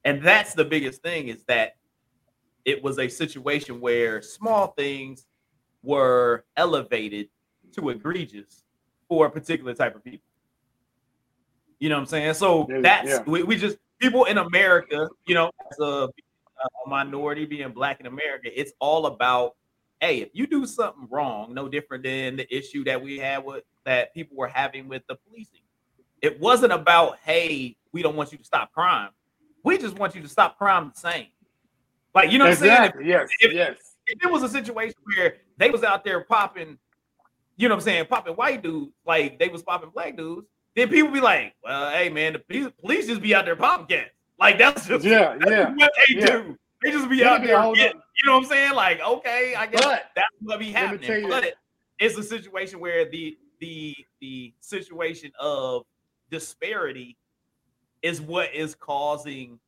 and that's the biggest thing is that it was a situation where small things were elevated to egregious for a particular type of people. You know what I'm saying? So that's yeah. we, we just people in America, you know, as a, a minority being black in America, it's all about hey, if you do something wrong, no different than the issue that we had with that people were having with the policing. It wasn't about hey, we don't want you to stop crime. We just want you to stop crime the same. Like you know what I'm saying? If- Yes. if- yes. if it was a situation where they was out there popping, you know what I'm saying, popping white dudes like they was popping black dudes, then people be like, well, hey man, the police, police just be out there popping cats. Like that's just Yeah. that's Yeah. what they yeah. do. They just be out be there, getting- you know what I'm saying? Like, okay, I guess But that's what be Let me tell happening. But it's a situation where the the the situation of disparity is what is causing,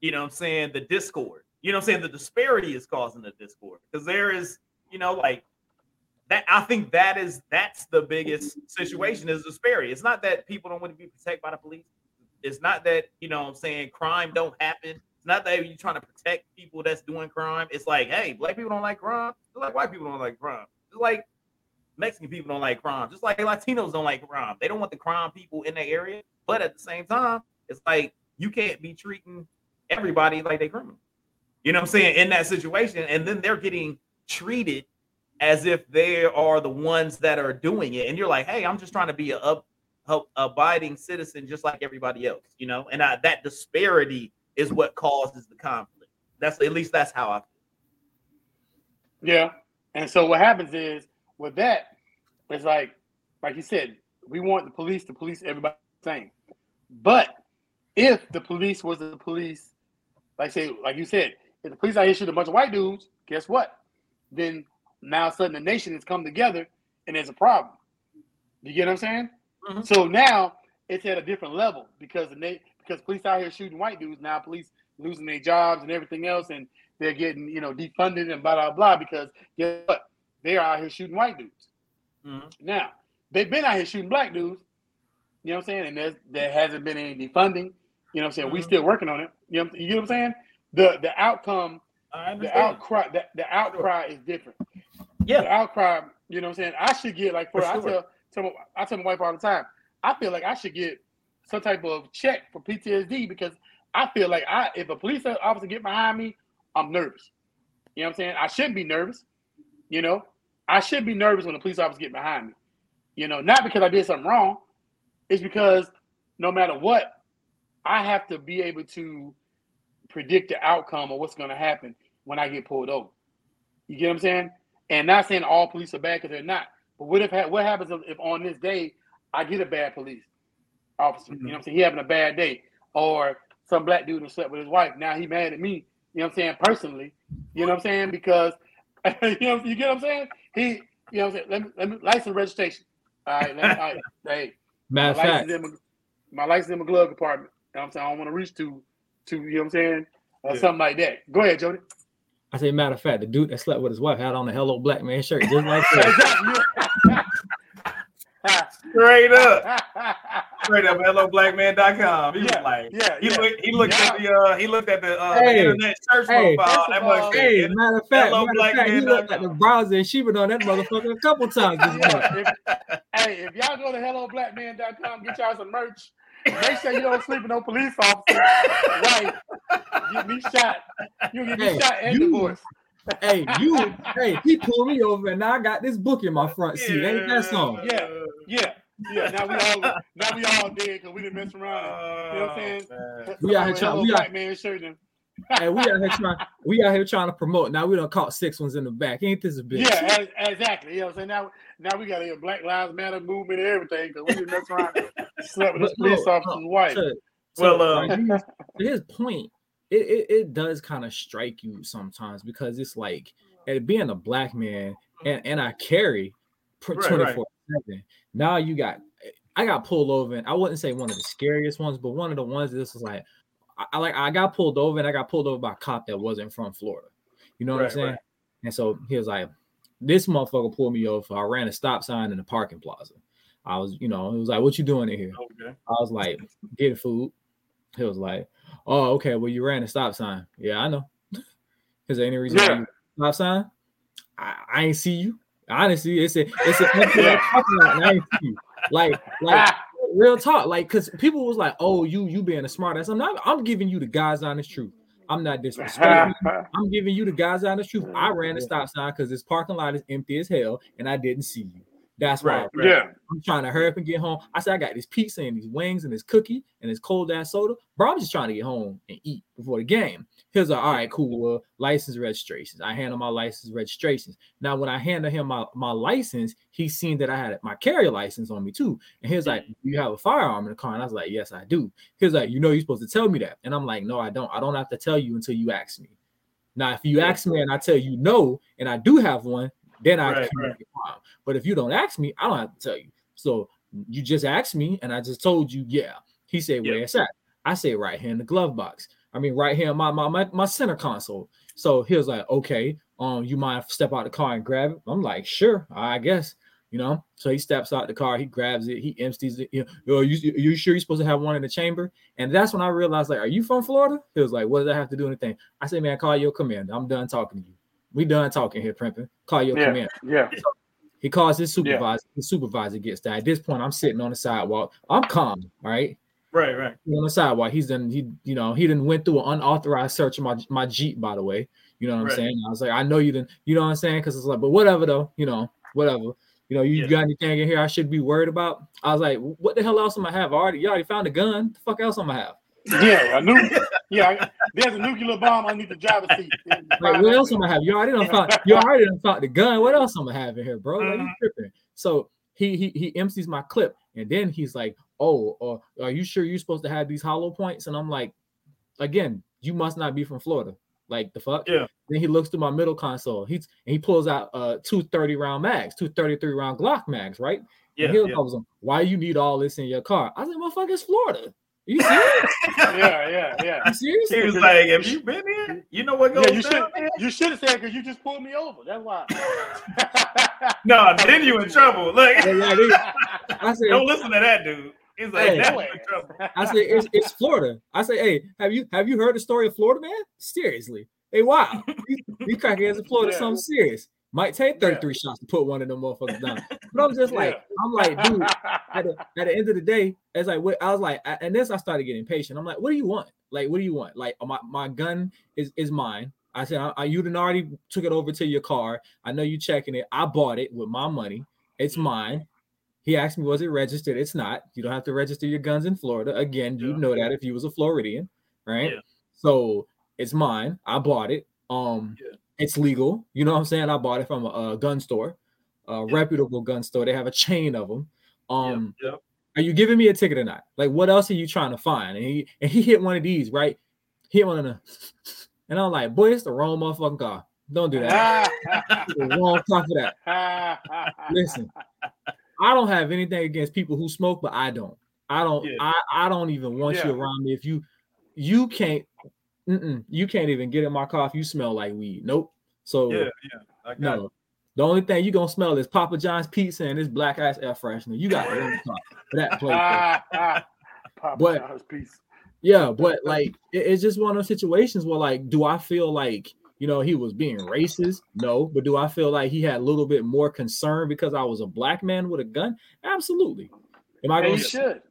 you know what I'm saying, the discord. You know what I'm saying? The disparity is causing the discord. Because there is, you know, like that I think that is that's the biggest situation is disparity. It's not that people don't want to be protected by the police. It's not that, you know what I'm saying, crime don't happen. It's not that you're trying to protect people that's doing crime. It's like, hey, black people don't like crime. Like white people don't like crime. Just like Mexican people don't like crime. Just like Latinos don't like crime. They don't want the crime people in their area. But at the same time, it's like you can't be treating everybody like they criminal. You know what I'm saying? In that situation, and then they're getting treated as if they are the ones that are doing it, and you're like, "Hey, I'm just trying to be a up, abiding citizen, just like everybody else," you know. And I, that disparity is what causes the conflict. That's at least that's how I feel. Yeah. And so what happens is with that, it's like, like you said, we want the police to police everybody the same. But if the police was the police, like say, like you said, if the police out here shoot a bunch of white dudes, guess what? Then now sudden the nation has come together and there's a problem. You get what I'm saying? Mhm. So now it's at a different level because the na- because police out here shooting white dudes. Now police losing their jobs and everything else, and they're getting you know defunded and blah blah blah because guess what? They're out here shooting white dudes. Mhm. Now they've been out here shooting black dudes. You know what I'm saying? And there hasn't been any defunding. You know what I'm saying? We Mhm. still working on it. You know, you get what I'm saying? The the outcome, the outcry, the, the outcry is different. yeah, The outcry, you know what I'm saying? I should get like for, For I sure. tell tell my, I tell my wife all the time. I feel like I should get some type of check for PTSD because I feel like I if a police officer get behind me, I'm nervous. You know what I'm saying? I shouldn't be nervous. You know, I should be nervous when a police officer get behind me. You know, not because I did something wrong. It's because no matter what, I have to be able to predict the outcome of what's going to happen when I get pulled over. You get what I'm saying? And not saying all police are bad because they're not. But what if what happens if, on this day I get a bad police officer? You know mm-hmm. what I'm saying? He having a bad day, or some black dude who slept with his wife. Now he mad at me. You know what I'm saying? Personally, you know what I'm saying? Because you know you get what I'm saying? He, you know what I'm saying? Let me, let me license registration. All right, let me, all right. hey, my Matter of fact, license, in my, my license in my glove compartment. You know I'm saying? I don't want to reach to, to you know what I'm saying, or Yeah. something like that. Go ahead, Jodi. I say, matter of fact, the dude that slept with his wife had on a Hello Black Man shirt, just like that. Straight up. Straight up, helloblackman.com. He Yeah, was like, yeah, he yeah. looked, he looked at the, uh, he looked at the, uh, the Hey, internet search hey, profile. That of all- Hey, say, matter of fact, matter of black fact, he looked at the com. browser and she been on that motherfucker a couple times this. Yeah, if, hey, if y'all go to helloblackman.com, get y'all some merch. Make sure you don't sleep with no police officer. Right. Get me shot. You get me Hey, shot and you- divorced. Hey, you, hey, he pulled me over and now I got this book in my front seat. Ain't that something? Yeah. Yeah. Yeah. Now we all now we all dead because we didn't mess around. You know what I'm saying? Oh, man. We out here trying- we out- black man shirt and Hey, we out here trying, we out here trying to promote. Now we don't caught six ones in the back. Ain't this a bitch? Yeah, as, exactly. You know what I'm saying? Now, now we got a Black Lives Matter movement and everything because we didn't mess around and slept with this But police look, officer's wife. To- Well, to- um, like, his point, it, it, it does kind of strike you sometimes because it's like, and being a black man and, and I carry Right, right. 24 7. Now you got, I got pulled over, and I wouldn't say one of the scariest ones, but one of the ones this was like, I, I like, I got pulled over and I got pulled over by a cop that wasn't from Florida. You know what Right, I'm saying? right. And so he was like, this motherfucker pulled me over. I ran a stop sign in the parking plaza. I was, you know, it was like, what you doing in here? Okay. I was like, getting food. He was like, oh, okay. Well, you ran a stop sign. Yeah, I know. Is there any reason Yeah. stop sign? I, I ain't see you. Honestly, it's a it's a empty parking lot I ain't see you. Like, like real talk. Like, cause people was like, oh, you you being a smart ass. I'm not, I'm giving you the guys honest truth. I'm not disrespecting. I'm giving you the guys honest truth. I ran a stop sign because this parking lot is empty as hell and I didn't see you. That's why Right, ran. yeah. I'm trying to hurry up and get home. I said, I got this pizza and these wings and this cookie and this cold ass soda. Bro, I'm just trying to get home and eat before the game. He's like, all right, cool. Well, license registrations. I handle my license registrations. Now, when I handed him my, my license, he seen that I had my carrier license on me too. And he's was like, you have a firearm in the car? And I was like, Yes, I do. He's like, You know, you're supposed to tell me that. And I'm like, No, I don't. I don't have to tell you until you ask me. Now, if you ask me and I tell you no, and I do have one, then I Right, can right. make it fine. But if you don't ask me, I don't have to tell you. So you just asked me, and I just told you, yeah. He said, where Yeah. it's at. I say right here in the glove box. I mean, right here in my my my, my center console. So he was like, okay, um, you mind I step out the car and grab it? I'm like, sure, I guess. You know, so he steps out the car, he grabs it, he empties it. You know, "Yo, you, you sure you're supposed to have one in the chamber? And that's when I realized, like, are you from Florida? He was like, what does that have to do anything? I said, man, call your commander. I'm done talking to you. We done talking here, Primping. Call your Yeah. commander. Yeah. He calls his supervisor. His supervisor gets that. At this point, I'm sitting on the sidewalk. I'm calm, all right? Right, right. on the sidewalk. He's done he you know he didn't went through an unauthorized search of my my Jeep, by the way. You know what I'm Right. saying? I was like, I know you didn't, you know what I'm saying? Because it's like, but whatever though, you know, whatever. You know, you Yeah. got anything in here I should be worried about? I was like, what the hell else am I have? I already you already found a gun. The fuck else am I have? Yeah. A nu- yeah. There's a nuclear bomb underneath the driver's seat. Like, what else am I have? You already done found you already done found the gun. What else am I have in here, bro? Like, you Mhm. tripping. So he he he empties my clip and then he's like, Oh, uh, are you sure you're supposed to have these hollow points? And I'm like, again, you must not be from Florida. Like the fuck? Yeah. Then he looks through my middle console. He's and he pulls out uh two 30 round mags, two 33 round Glock mags, right? Yeah, and he yeah. goes, Why you need all this in your car? I said, Motherfucker, it's Florida. You serious? Yeah. Yeah. Yeah. You serious? He was like, "Have you been here? You know what goes Yeah, you should. down here?" You should have said because you just pulled me over. That's why. No, then you in trouble. Look, Yeah, yeah, they- I said, don't listen to that dude. He's like, Hey. "That's in trouble." I say it's, it's Florida. I say, hey, have you have you heard the story of Florida man? Seriously, hey, wow, these, these crackheads in Florida, Yeah. something serious. Might take 33 shots to put one of them motherfuckers down. But I'm just like, I'm like, dude, at the, at the end of the day, it's like what I was like, and this I started getting impatient. I'm like, what do you want? Like, what do you want? Like, my, my gun is is mine. I said, I, I, you done already took it over to your car. I know you checking it. I bought it with my money. It's mine. He asked me, was it registered? It's not. You don't have to register your guns in Florida. Again, you Yeah. know that if you was a Floridian, right? Yeah. So it's mine. I bought it. Um, Yeah. It's legal. You know what I'm saying? I bought it from a, a gun store, a Yeah. reputable gun store. They have a chain of them. Um, Yep, yep. are you giving me a ticket or not? Like, what else are you trying to find? And he and he hit one of these, right? He hit one of them. and I'm like, boy, it's the wrong motherfucking car. Don't do that. The wrong car for that. Listen, I don't have anything against people who smoke, but I don't. I don't. Yeah. I, I don't even want you around me if you you can't. You can't even get in my car if you smell like weed. Nope. So Yeah, yeah. I got no, The only thing you gonna smell is Papa John's pizza and this black ice air freshener. You got it that place. Ah, ah. Papa But- John's piece. Yeah, but like it- it's just one of those situations where like, do I feel like you know he was being racist? No, but do I feel like he had a little bit more concern because I was a black man with a gun? Absolutely. Am I gonna you should.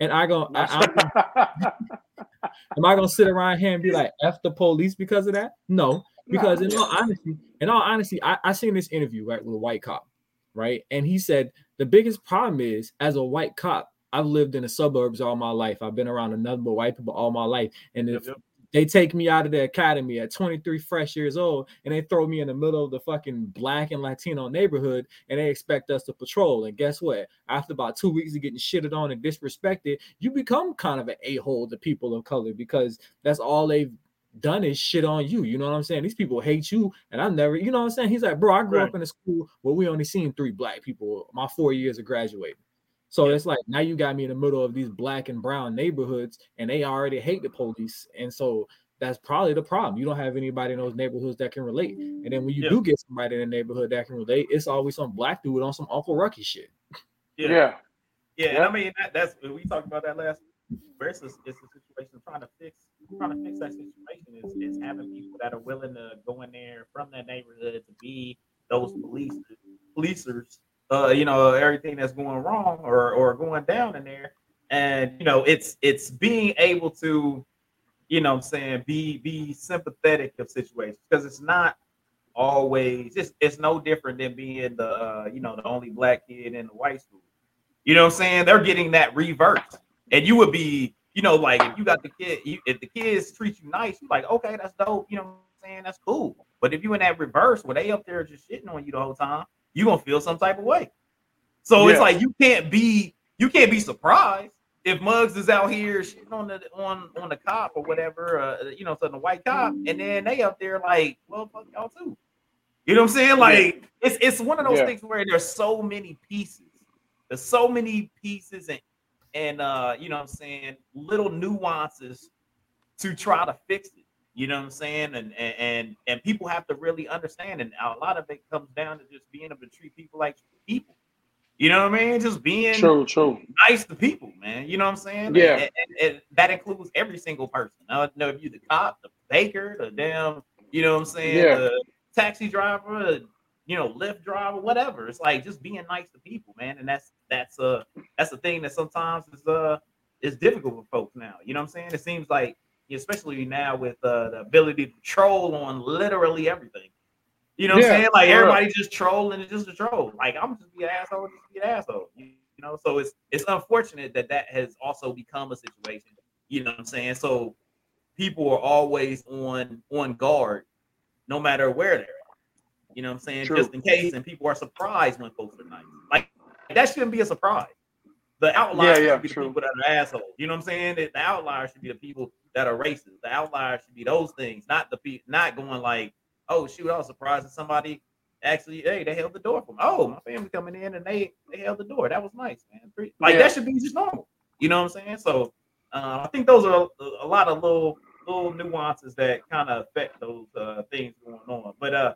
and I go I, I, am I gonna sit around here and be like F the police because of that? No, because in all honesty, in all honesty, I, I seen this interview right with a white cop, right? And he said the biggest problem is as a white cop, I've lived in the suburbs all my life. I've been around a number of white people all my life. And if Yep, yep. They take me out of the academy at 23 fresh years old and they throw me in the middle of the fucking black and Latino neighborhood and they expect us to patrol. And guess what? After about two weeks of getting shitted on and disrespected, you become kind of an a-hole to people of color because that's all they've done is shit on you. You know what I'm saying? These people hate you, and I've never, you know what I'm saying? He's like, bro, I grew Right. up in a school where we only seen three black people my four years of graduating. So it's like now you got me in the middle of these black and brown neighborhoods, and they already hate the police, and so that's probably the problem. You don't have anybody in those neighborhoods that can relate, and then when you Yeah. do get somebody in the neighborhood that can relate, it's always some black dude on some Uncle Rucky shit. Yeah. yeah. Yeah, and I mean that, that's we talked about that last. Versus, it's a situation trying to fix, trying to fix that situation is, is having people that are willing to go in there from that neighborhood to be those police policers. Uh, you know everything that's going wrong or or going down in there, and you know it's it's being able to, you know, I'm saying be be sympathetic of situations because it's not always it's it's no different than being the uh, you know the only black kid in the white school. You know what I'm saying? They're getting that reversed. And you would be, you know, like if you got the kid, you, if the kids treat you nice, you're like, okay, that's dope. You know what I'm saying? That's cool. But if you in that reverse where they up there just shitting on you the whole time, you gonna feel some type of way. So it's like you can't be you can't be surprised if Muggs is out here shitting on the on on the cop or whatever, uh, you know, so the white cop, and then they up there like, well, fuck y'all too. You know what I'm saying? Like it's it's one of those Yeah. things where there's so many pieces. There's so many pieces and and uh, you know what I'm saying, little nuances to try to fix it. You know what I'm saying? And and and, people have to really understand. And a lot of it comes down to just being able to treat people like people. You know what I mean? Just being True, true. nice to people, man. You know what I'm saying? Yeah. And, and- and that includes every single person. I don't know if you the cop, the baker, the damn, you know what I'm saying? Yeah. The taxi driver, the, you know, Lyft driver, whatever. It's like just being nice to people, man. And that's that's uh that's a thing that sometimes is uh is difficult for folks now. You know what I'm saying? It seems like especially now with uh, the ability to troll on literally everything. You know what I'm saying? Like real. everybody just trolling and just a troll. Like I'm just be an asshole, just be an asshole. You, you know, so it's it's unfortunate that that has also become a situation. You know what I'm saying? So people are always on on guard, no matter where they're at. You know what I'm saying? True. Just in case, and people are surprised when folks are nice. Like that shouldn't be a surprise. The outliers Yeah, yeah, should be the people that are assholes. You know what I'm saying? The outliers should be the people that are racist. The outliers should be those things, not the people, not going like, oh shoot, I was surprised that somebody actually, hey, they held the door for me. Oh, my family coming in and they they held the door. That was nice, man. Like Yeah. that should be just normal. You know what I'm saying? So uh, I think those are a, a lot of little little nuances that kind of affect those uh, things going on. But uh,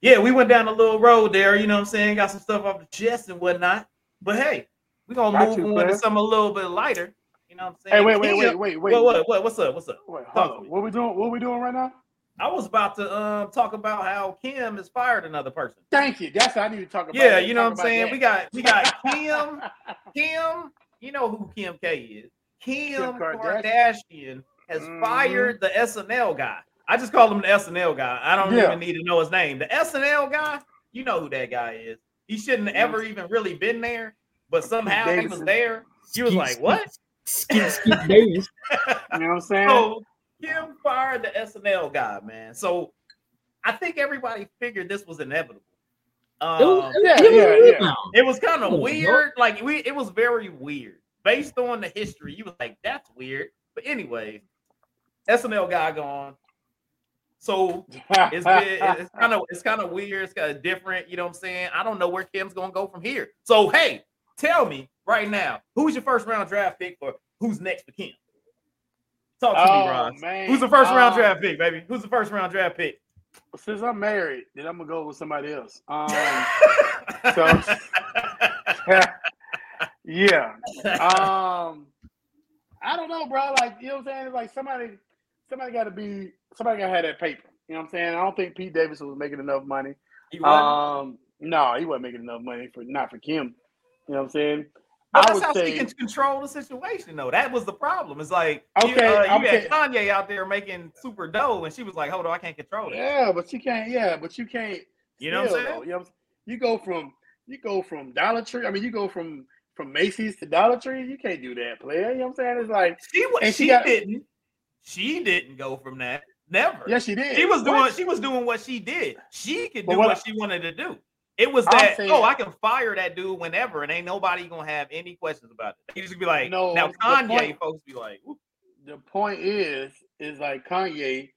yeah, we went down a little road there. You know what I'm saying? Got some stuff off the chest and whatnot. But hey, we're gonna Got move you, on to something a little bit lighter. You know what I'm saying? Hey, wait, wait, wait, wait, wait. What, what, what, what's up? What's up? Wait, hold on. me. What we doing? What we doing right now? I was about to um talk about how Kim has fired another person. Thank you. That's what I need to talk about. Yeah, you know what I'm saying. about We got we got Kim, Kim. You know who Kim K is? Kim, Kim Kardashian. Kardashian has Mhm. fired the SNL guy. I just call him the SNL guy. I don't Yeah. even need to know his name. The SNL guy, you know who that guy is. He shouldn't have Yeah. ever even really been there, but somehow he was there. He was Skeet, like, "What?" Skeet, Skeet Davis. You know what I'm saying? So Kim fired the SNL guy, man. So I think everybody figured this was inevitable. It was- Um, yeah, it was yeah, a yeah. rebound. it was kind of weird. Like we, it was very weird based on the history. You was like, "That's weird." But anyway, SNL guy gone. So it's it's kind of it's kind of weird. It's kind of different. You know what I'm saying? I don't know where Kim's gonna go from here. So hey, tell me right now, who's your first round draft pick for who's next for Kim? Talk to me, oh Ron. man, Who's the first round Um, draft pick, baby? Who's the first round draft pick? since I'm married, then I'm gonna go with somebody else. Um, so yeah. Um, I don't know, bro. Like you know what I'm saying? It's like somebody, somebody got to be, somebody got to have that paper. You know what I'm saying? I don't think Pete Davidson was making enough money. He? Um, no, he wasn't making enough money for not for Kim. You know what I'm saying? But I that's would how say- she can control the situation, though. That was the problem. It's like you, Okay, uh, you I'm had Kanye out there making super dough, and she was like, "Hold on, I can't control it." Yeah, but you can't. Yeah, but you can't. You know what I'm saying? though, You know, what I'm saying? you go from you go from Dollar Tree. I mean, you go from from Macy's to Dollar Tree. You can't do that, player. You know what I'm saying? It's like She And she, she got- didn't. She didn't go from that. Never. yes, she did. She was doing. What? She was doing what she did. She could do what what, she wanted to do. It was that. oh, I can fire that dude whenever, and ain't nobody gonna have any questions about it. You just be like, No, now Kanye point- folks be like, "Ooh, the point is, is like Kanye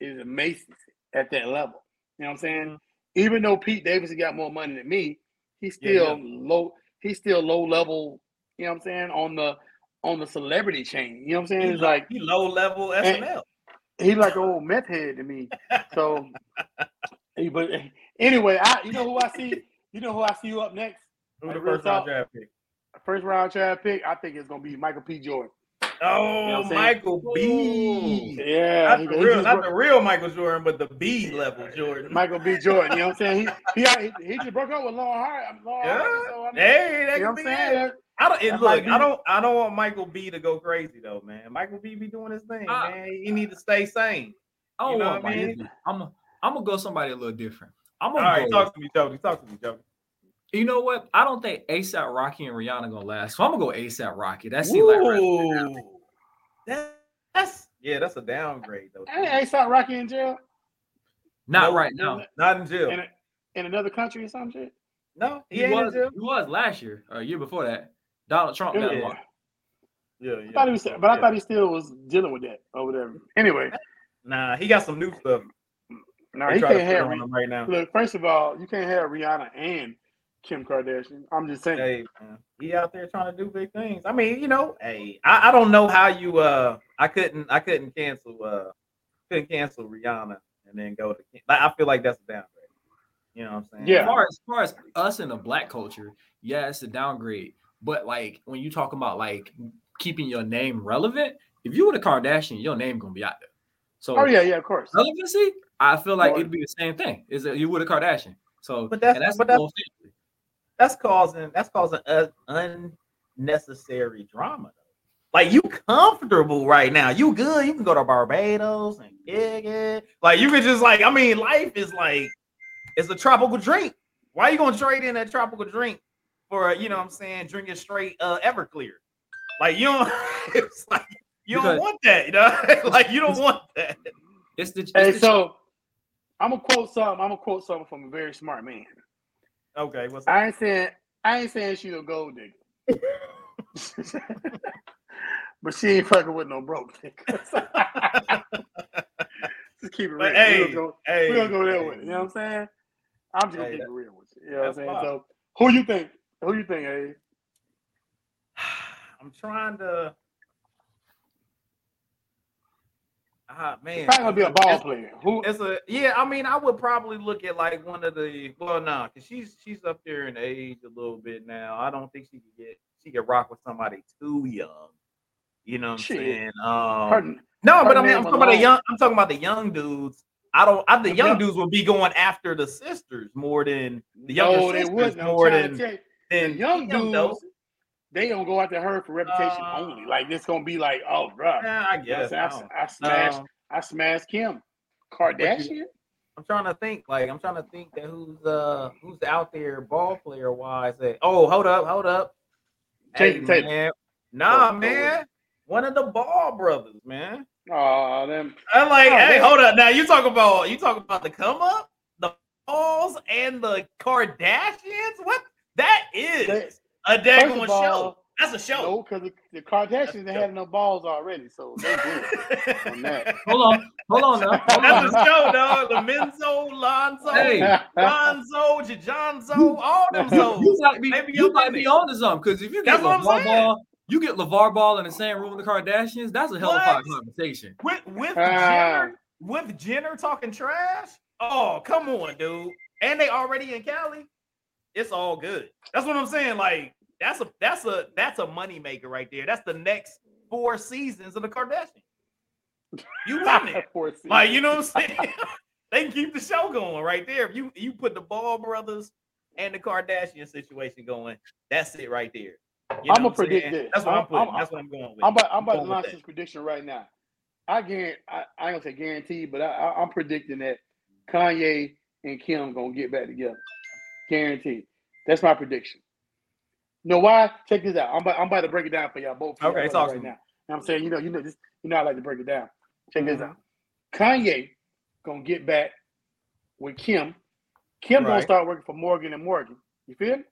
is a Macy's at that level. You know what I'm saying? Mm-hmm. Even though Pete Davidson got more money than me, he's Yeah, still low. He's still low level. You know what I'm saying on the on the celebrity chain. You know what I'm saying? he, It's low, like he low level SNL." he like old meth head to me. So, but anyway, I you know who I see. You know who I see you up next. Who Like the first round draft pick? First round draft pick. I think it's gonna be Michael B. Jordan. Oh, what I'm? Michael B. Yeah, Not he- the real, just not the real Michael Jordan, but the B level Jordan. Michael B. Jordan. You know what I'm saying? He he, he, he just broke up with Lauren Hart. Lauren Yeah. Hart, so, I mean, Hey, that you know what I'm saying? it. I don't. And look, might I don't. I don't want Michael B to go crazy though, man. Michael B be doing his thing, Ah. man. He need to stay sane. I don't You know want what I mean? I'm I'm gonna go somebody a little different. I'm gonna right, go. talk to me, Jodi. Talk to me, Jodi. You know what? I don't think ASAP Rocky and Rihanna gonna last. So I'm gonna go ASAP Rocky. That seems like right. Ooh. That- that's yeah, that's a downgrade though. Hey, hey, stop Rocky in jail not Nope. right now. Not in jail. in, a, in another country or some shit. no, he, He ain't was in jail. he was last year or a year before that. Donald Trump got him Yeah. on. Yeah, yeah. I thought he was, but I Yeah. thought he still was dealing with that or whatever. Anyway, Nah, he got some new stuff. No, They he try can't put have. on him right now. Look, first of all, you can't have Rihanna and Kim Kardashian. I'm just saying. Hey, man, he out there trying to do big things. I mean, you know, hey, I, I don't know how you uh I couldn't I couldn't cancel uh couldn't cancel Rihanna and then go to like, I feel like that's a downgrade. You know what I'm saying? Yeah. As far as, as far as us in the black culture, yeah, it's a downgrade. But like when you talk about like keeping your name relevant, if you were the Kardashian, your name gonna be out there. So Oh yeah, yeah, of course. relevancy, I feel like it'd be the same thing. Is that you were the Kardashian? So But that's- and that's but that's- That's causing that's causing un, unnecessary drama. Though. Like you comfortable right now. You good. You can go to Barbados and kick it. Like you can just like, I mean, life is like it's a tropical drink. Why are you gonna trade in that tropical drink for you know what I'm saying, drinking straight uh Everclear? Like you don't it's like you don't want that, you know? like you don't want that. It's the, it's Hey, the so I'm gonna quote something. I'm gonna quote something from a very smart man. Okay, what's up? I ain't saying I ain't saying she a gold digger. but she ain't fucking with no broke niggas. Just keep it real. But we hey, don't go, hey, we don't go there hey, with it. You know what I'm saying? I'm just gonna Hey, keep it real with you. You know what I'm saying? fine. So who you think? Who you think, Abe? I'm trying to. Ah man, Probably gonna be a ball It's- player. Who It's a yeah. I mean, I would probably look at like one of the well, no, because she's she's up there in age a little bit now. I don't think she could get she could rock with somebody too young. You know what I'm Shit. saying? Um, her, no, but I mean, I'm talking about the young. I'm talking about the young dudes. I don't. I, the young dudes will be going after the sisters more than the younger no, sisters. More than you, than the young dudes. They don't go after her for reputation Uh, only. Like this gonna be like, oh, bro. Yeah, I guess. I I, I smashed, Um, I smashed Kim Kardashian. I'm trying to think. Like I'm trying to think that who's uh who's out there ball player wise. That oh hold up hold up. Hey, Tatum. man. Nah, oh, man. One of the Ball brothers, man. Oh, them. I'm like, Oh, hey, man. hold up. Now you talk about you talk about the come up, the balls, and the Kardashians. What that is They- a First daggone of show. all, That's a show. no, because the, the Kardashians they had no balls already, so they good on that. hold on, hold on now. Hold That's on. a show, dog. The Menzo, Lonzo, Hey. Lonzo, Jajonzo, all them You might be, Maybe you might be on to something because if you get That's LaVar. Ball, you get LaVar Ball in the same room with the Kardashians, that's a hell of a conversation. With with Ah. Jenner, with Jenner talking trash. Oh, come on, dude. And they already in Cali. It's all good. That's what I'm saying. Like that's a that's a that's a money maker right there. That's the next four seasons of the Kardashians. You win it. like you know what I'm saying? they keep the show going right there. If you you put the Ball brothers and the Kardashian situation going, that's it right there. You know I'm gonna predict this. That's what I'm, I'm putting. I'm, that's what I'm going with. I'm about, I'm about to launch this prediction right now. I guarantee, I, I don't say guarantee, but I, I, I'm predicting that Kanye and Kim gonna get back together. Guaranteed. That's my prediction. You know why? Check this out. I'm about, I'm about to break it down for y'all both. Okay, talk right now. You know I'm saying, you know, you know, this, you know, I like to break it down. Check mm-hmm. this out. Kanye gonna get back with Kim. Kim right. gonna start working for Morgan and Morgan. You feel me?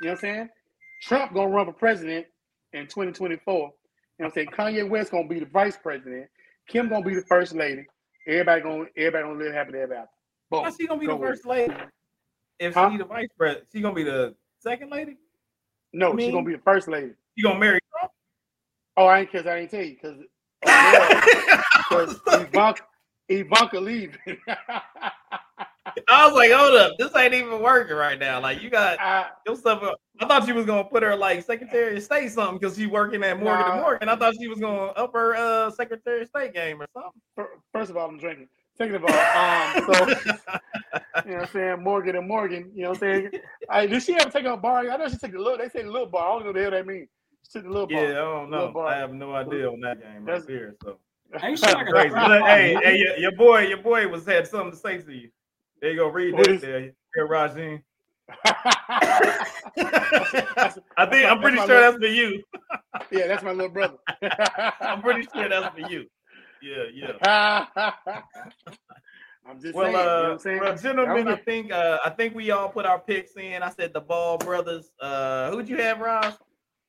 You know what I'm saying? Trump gonna run for president in 2024. You know what I'm saying? Kanye West gonna be the vice president. Kim gonna be the first lady. Everybody gonna everybody gonna live happy ever after. Boom. How's she gonna be Go the first lady? If huh? she the vice president, she gonna be the second lady? No, I mean, she's gonna be the first lady. You gonna marry Trump? Oh, I ain't cause I ain't tell you because because Ivanka, Ivanka leaving. I was like, hold up, this ain't even working right now. Like you got I, your stuff. Up. I thought she was gonna put her like Secretary of State something because she's working at Morgan nah, and Morgan. I thought she was gonna up her uh, Secretary of State game or something. First of all, I'm drinking. Second of all, um, so you know what I'm saying, Morgan and Morgan, you know what I'm saying? I, did she ever take a bar? I know she took a little. They say little bar. I don't know the hell that means. She took a little bar. Yeah, I don't know. I have no idea on that game right here. So. Hey, hey, hey, your, your, boy, your boy was had something to say to you. There you go. Read that there, here, Rajin. I think I'm pretty sure that's for you. yeah, that's my little brother. I'm pretty sure that's for you. Yeah, yeah. I'm just well, saying, uh, you know I'm saying? well, gentlemen, I think uh, I think we all put our picks in. I said the Ball brothers. Uh, who'd you have, Ross?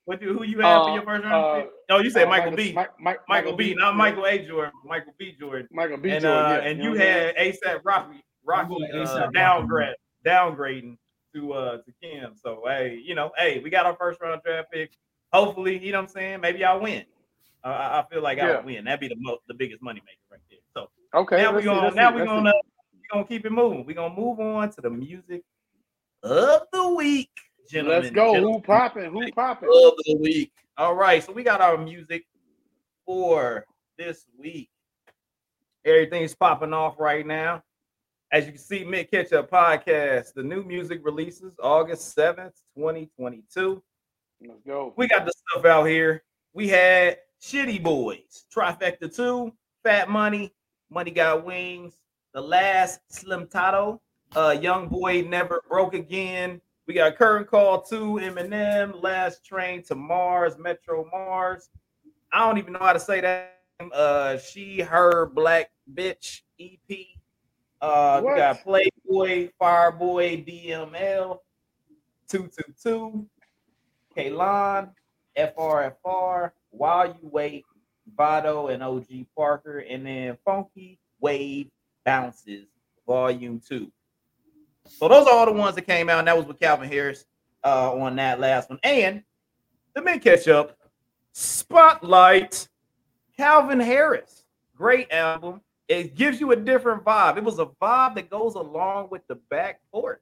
What you who you have uh, for your first round? Uh, oh, you said uh, Michael, Michael B. Mike, Mike, Michael, B. B. Not Michael A. Jordan. Michael B. Jordan. Michael B. And, Jordan. Uh, yeah, and you, had ASAP Rocky. Rocky uh, downgrade, downgrading to uh to Kim. So hey, you know, hey, we got our first round draft pick. Hopefully, you know what I'm saying. Maybe I'll win. Uh, I feel like yeah. I'll win. That'd be the most, the biggest money maker right there. So okay, now we're gonna now we're gonna we gonna keep it moving. We're gonna move on to the music of the week, gentlemen. Let's go. Gentlemen. Who popping? Who popping? Of the week. All right, so we got our music for this week. Everything's popping off right now. As you can see, Mint Ketchup Podcast, the new music releases August 7th, 2022. Let's go. We got the stuff out here. We had Shitty Boys, Trifecta 2, Fat Money, Money Got Wings, The Last Slimeto, uh, Young Boy Never Broke Again. We got Current Call 2, Eminem, Last Train to Mars, Metro Mars. I don't even know how to say that. Uh, she, her, black bitch EP. Uh, we got Playboy, Fireboy, DML, 222, Kalon, FRFR, while You Wait, Vado and OG Parker, and then Funky Wave Bounces, Volume 2. So those are all the ones that came out, and that was with Calvin Harris uh, on that last one. And the Mint Ketchup. Spotlight, Calvin Harris. Great album. It gives you a different vibe. It was a vibe that goes along with the back porch.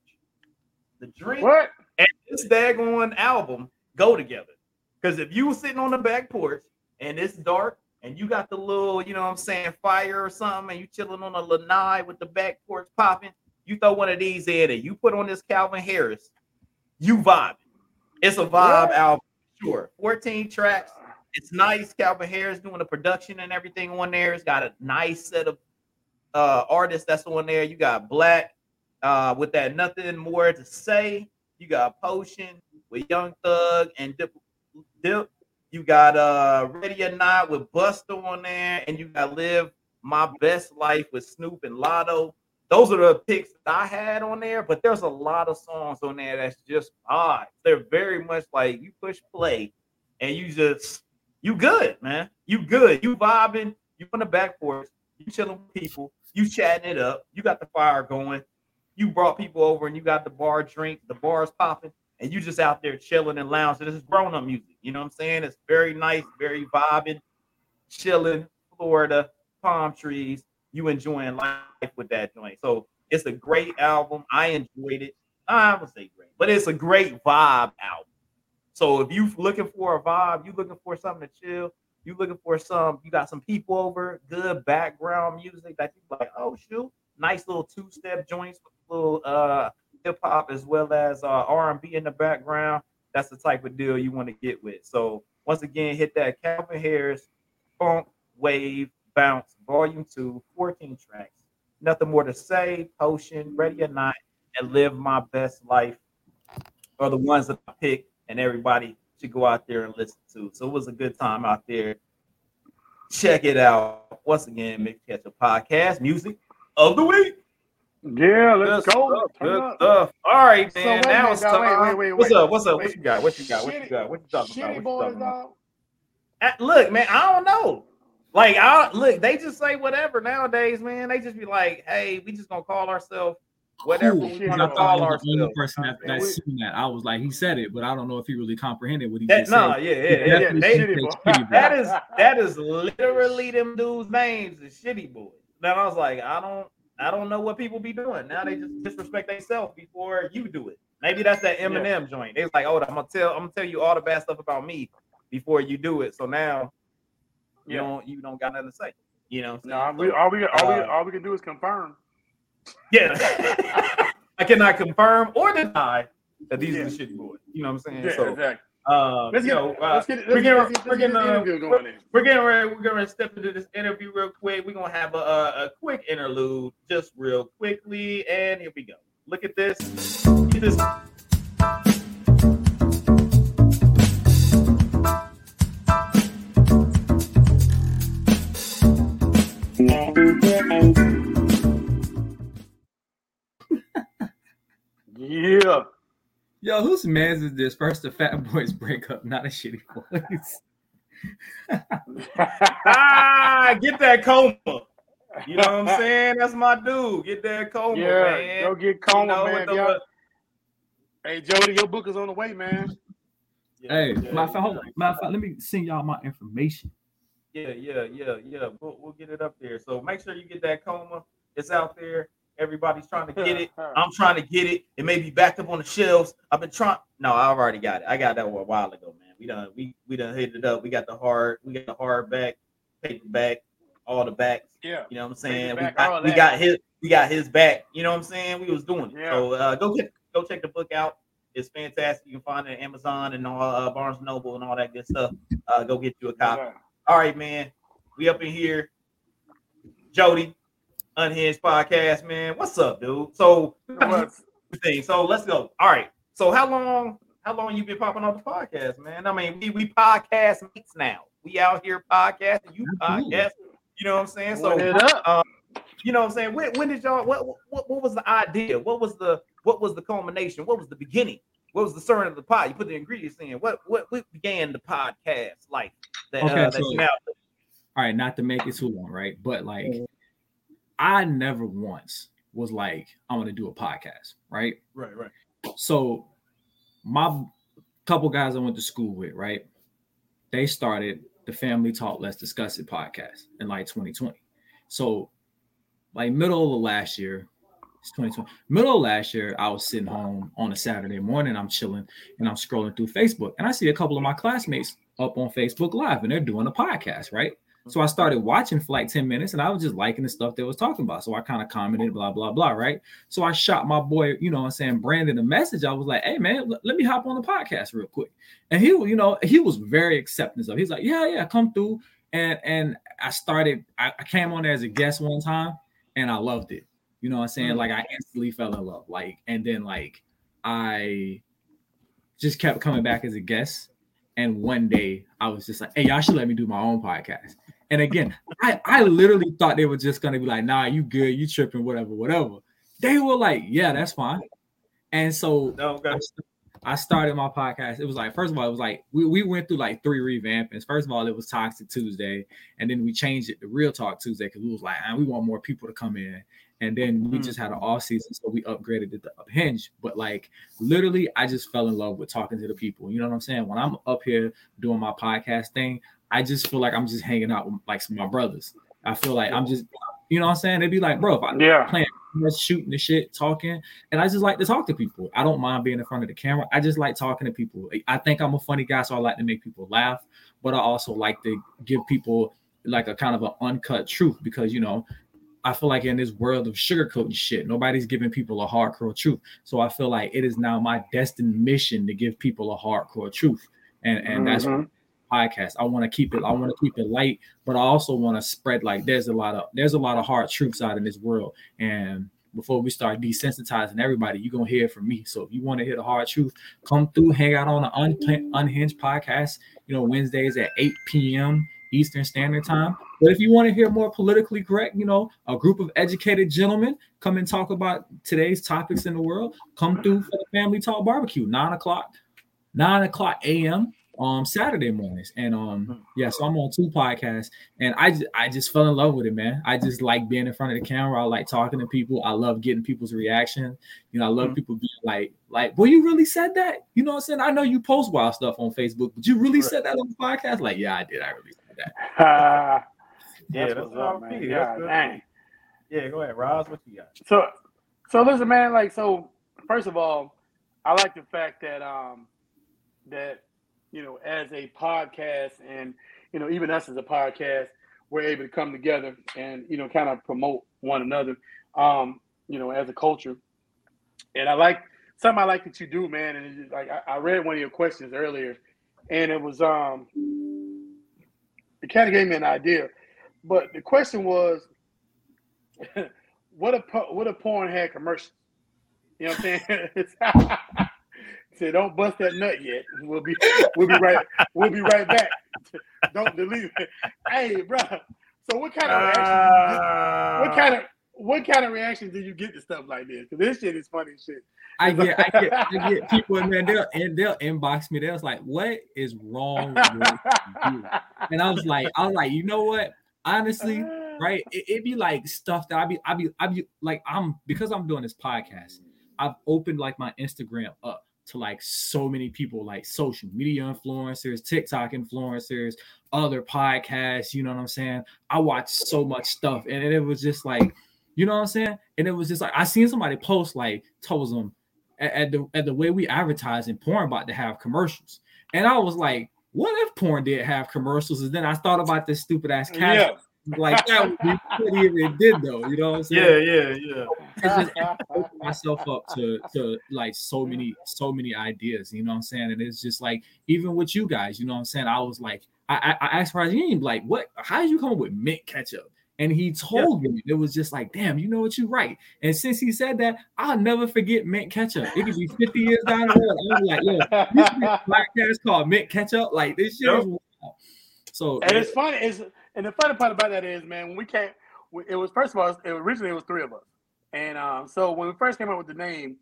The drink what? and this daggone album go together. Because if you were sitting on the back porch and it's dark and you got the little, you know what I'm saying, fire or something, and you chilling on a lanai with the back porch popping, you throw one of these in and you put on this Calvin Harris, you vibe. It's a vibe yeah. album, sure. 14 tracks. It's nice. Calvin Harris doing the production and everything on there. It's got a nice set of uh artists that's on there. You got Black uh with that nothing more to say. You got Potion with Young Thug and Dip Dip. You got uh Ready or Not with Busta on there, and you got Live My Best Life with Snoop and Latto. Those are the picks that I had on there, but there's a lot of songs on there that's just odd. They're very much like you push play and you just you good, man. You good. You vibing. You on the back porch. You chilling with people. You chatting it up. You got the fire going. You brought people over and you got the bar drink. The bar's popping and you just out there chilling and lounging. This is grown up music. You know what I'm saying? It's very nice, very vibing, chilling, Florida, palm trees. you enjoying life with that joint. So it's a great album. I enjoyed it. I would say great, but it's a great vibe album. So if you're looking for a vibe, you're looking for something to chill, You're looking for some, you got some people over, good background music that you like, oh shoot, nice little two-step joints with little uh hip hop as well as uh R&B in the background. That's the type of deal you want to get with. So once again, hit that Calvin Harris Funk Wave Bounce Volume 2, 14 tracks. Nothing more to say. Potion, Ready or Not, and Live My Best Life are the ones that I picked, and everybody should go out there and listen to. So it was a good time out there. Check it out. Once again, Mint Ketchup Podcast, music of the week. Yeah, let's Good go. stuff, good up. stuff. All right, So man. wait now minute, it's dog. Wait, time. wait, wait, what's wait. up? What's up? What you got? What you got? What you got? What you talking Shitty about? What you boys, talking about? dog. Uh, look, man, I don't know. Like, I look, they just say whatever nowadays, man. They just be like, "Hey, we just gonna call ourselves whatever Cool. we want I to thought call I was the only person that, that seen that. I was like, he said it, but I don't know if he really comprehended what he That, just no, said. yeah, yeah, yeah. Yeah, definitely They, shitty boy. shitty boy. that is that is literally them dudes' names, the shitty boys. Then I was like, I don't, I don't know what people be doing now. They just disrespect themselves before you do it. Maybe that's that Eminem joint. They was like, oh, I'm gonna tell, I'm gonna tell you all the bad stuff about me before you do it. So now you Yeah. don't, you don't got nothing to say. You know? I'm Nah, saying? we, So, all we all we uh, all we can do is confirm. yeah. I cannot confirm or deny that these Yeah. are the shitty boys. You know what I'm saying? Yeah, so, exactly. Uh, Let's you get, know, uh, let's get, let's we're getting- get, we're let's get getting, uh, interview going in. we're getting ready. We're gonna step into this interview real quick. We're gonna have a, a, a quick interlude, just real quickly, and here we go. Look at this. Look at this. Yeah. Yo, whose man's is this? First, the Fat Boys break up, not a shitty boys. Ah, get that coma. You know what I'm saying? That's my dude. Get that coma, yeah, man. go get You Coma, know, man. the- Y'all- Hey, Jodi, your book is on the way, man. Yeah, Hey, yeah, matter of fact, hold yeah. on. Matter fact, let me send y'all my information. Yeah, yeah, yeah, yeah. We'll, we'll get it up there. So make sure you get that coma. It's out there. Everybody's trying to get it. I'm trying to get it. It may be backed up on the shelves. I've been trying. No, I've already got it. I got that one a while ago, man. We done we we done hit it up. We got the hard, we got the hard back, paperback, all the backs. yeah. You know what I'm saying? We got, we got his we got his back. You know what I'm saying? We was doing it. Yeah. So uh, go get go check the book out. It's fantastic. You can find it at Amazon and all uh, Barnes Noble and all that good stuff. Uh, go get you a copy. Okay. All right, man. We up in here. Jodi, Unhinged Podcast, man. What's up, dude? So thing. So let's go. All right. So how long how long you been popping on the podcast, man? I mean, we we podcast mates now. We out here podcasting, you Absolutely. podcast. You know what I'm saying? So up. you know what I'm saying? When, when did y'all what, what what was the idea? What was the what was the culmination? What was the beginning? What was the start of the pod? You put the ingredients in. What what what began the podcast like that Okay, uh, so- All right, not to make it too long, right? But like, I never once was like, I want to do a podcast, right? Right, right. So, my couple guys I went to school with, right? They started the Family Talk Let's Discuss It podcast in like 2020. So, like middle of the last year, it's 2020. Middle of last year, I was sitting home on a Saturday morning. I'm chilling and I'm scrolling through Facebook, and I see a couple of my classmates up on Facebook Live, and they're doing a podcast, right? So I started watching for like 10 minutes and I was just liking the stuff they was talking about. So I kind of commented, blah, blah, blah, right? So I shot my boy, you know what I'm saying, Brandon a message. I was like, hey man, l- let me hop on the podcast real quick. And he, you know, he was very accepting of. He's like, yeah, yeah, come through. And and I started, I, I came on there as a guest one time and I loved it. You know what I'm saying? Mhm. Like I instantly fell in love. Like, and then like I just kept coming back as a guest. And one day I was just like, hey, y'all should let me do my own podcast. And again, I, I literally thought they were just gonna be like, nah, you good, you tripping, whatever, whatever. They were like, yeah, that's fine. And so No, okay. I, I started my podcast. It was like, first of all, it was like we, we went through like three revampings. First of all, it was Toxic Tuesday, and then we changed it to Real Talk Tuesday because we was like, ah, we want more people to come in. And then we Mhm. just had an off season, so we upgraded it to Unhinged. But like literally, I just fell in love with talking to the people. You know what I'm saying? When I'm up here doing my podcast thing, I just feel like I'm just hanging out with like some of my brothers. I feel like I'm just You know what I'm saying? They'd be like, bro, if I Yeah. playing shooting the shit, talking, and I just like to talk to people. I don't mind being in front of the camera. I just like talking to people. I think I'm a funny guy, so I like to make people laugh, but I also like to give people like a kind of an uncut truth because you know I feel like in this world of sugarcoating shit, nobody's giving people a hardcore truth. So I feel like it is now my destined mission to give people a hardcore truth, and and that's Mhm. Podcast. I want to keep it. I want to keep it light, but I also want to spread like there's a lot of there's a lot of hard truths out in this world. And before we start desensitizing everybody, you're gonna hear from me. So if you want to hear the hard truth, come through, hang out on the Un- Unhinged podcast. You know Wednesdays at 8 p.m. Eastern Standard Time. But if you want to hear more politically correct, you know, a group of educated gentlemen come and talk about today's topics in the world. Come through for the Family Talk Barbecue, nine o'clock, nine o'clock a.m. um Saturday mornings. And um yeah, so I'm on two podcasts, and I just I just fell in love with it, man. I just like being in front of the camera. I like talking to people. I love getting people's reaction. You know, I love Mhm. people being like, like, well, you really said that? You know what I'm saying? I know you post wild stuff on Facebook, but you really Right. said that on the podcast? Like, yeah, I did. I really said that. Ah, Yeah, that's that's what's up, man. I feel. Yeah, dang. Yeah, go ahead, Roz. What you got? So, so listen, man. Like, so first of all, I like the fact that um that you know, as a podcast, and you know, even us as a podcast, we're able to come together and you know, kind of promote one another, um, you know, as a culture. And I like something I like that you do, man. And like I, I read one of your questions earlier, and it was um, it kind of gave me an idea. But the question was, what a what if porn had commercial. You know what I'm saying? It's- Say, don't bust that nut yet. We'll be we'll be right we'll be right back. don't delete it. Hey, bro. So what kind of reaction? do you get- what uh. kind of what kind of reactions do you get to stuff like this? Because this shit is funny shit. I get, I get, I get people, and man, they'll and they'll inbox me. They're like, "What is wrong with you?" And I was like, I was like, you know what? Honestly, ah. right? It, it'd be like stuff that I be, I be, I be like, I'm because I'm doing this podcast. I've opened like my Instagram up to like so many people, like social media influencers, TikTok influencers, other podcasts. You know what I'm saying? I watch so much stuff, and it was just like, you know what I'm saying? And it was just like I seen somebody post like told them at, at the at the way we advertise in porn about to have commercials, and I was like, what if porn did have commercials? And then I thought about this stupid ass cat. Yeah. Like that would be pretty if it did though. You know what I'm saying? Yeah, yeah, yeah. It's just open myself up to to like so many so many ideas. You know what I'm saying? And it's just like even with you guys, you know what I'm saying? I was like, I I, I asked Rajin like, what? How did you come up with mint ketchup? And he told me it was just like, damn, you know what, you're right. And since he said that, I'll never forget mint ketchup. It could be 50 years down the road. I was like, yo, this podcast called mint ketchup. Like this shit is wild. So And it's funny. It's and the funny part about that is, man, when we came, it was first of all, it originally it was three of us, and um, so when we first came up with the name,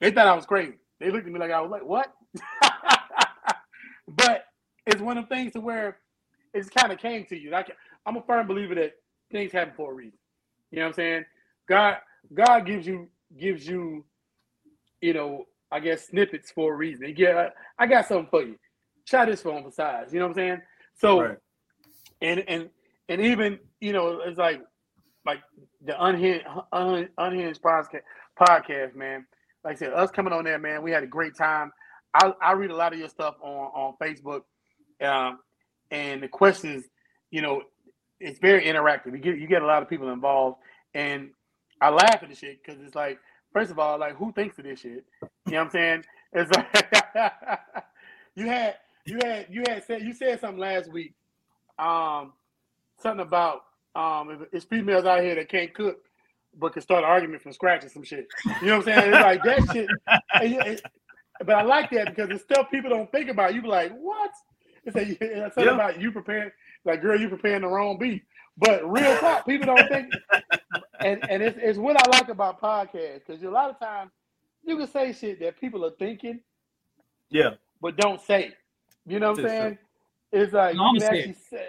they thought I was crazy. They looked at me like I was like, "What?" but it's one of the things to where it's kind of came to you. Like I'm a firm believer that things happen for a reason. You know what I'm saying? God, God gives you gives you, you know, I guess snippets for a reason. Get, I got something for you. Try this phone for size. You know what I'm saying? So Right. and and and even you know it's like like the unhinged un, unhinged podcast podcast man. Like i said us coming on there man we had a great time. I i read a lot of your stuff on on facebook um and the questions you know it's very interactive. You get you get a lot of people involved and i laugh at the shit because it's like first of all like who thinks of this shit? You know what i'm saying? It's like you had you had you had said you said something last week um, something about um, if it's females out here that can't cook but can start an argument from scratch or some shit. You know what I'm saying? It's like that shit. and you- it- but I like that because it's stuff people don't think about. You be like, what? It's, a, it's something Yeah. about you preparing, like, girl, you preparing the wrong beef. But real talk, people don't think. And and it's, it's what I like about podcasts because a lot of times you can say shit that people are thinking Yeah. but don't say. It. You know what I'm saying? It's like No, say actually say.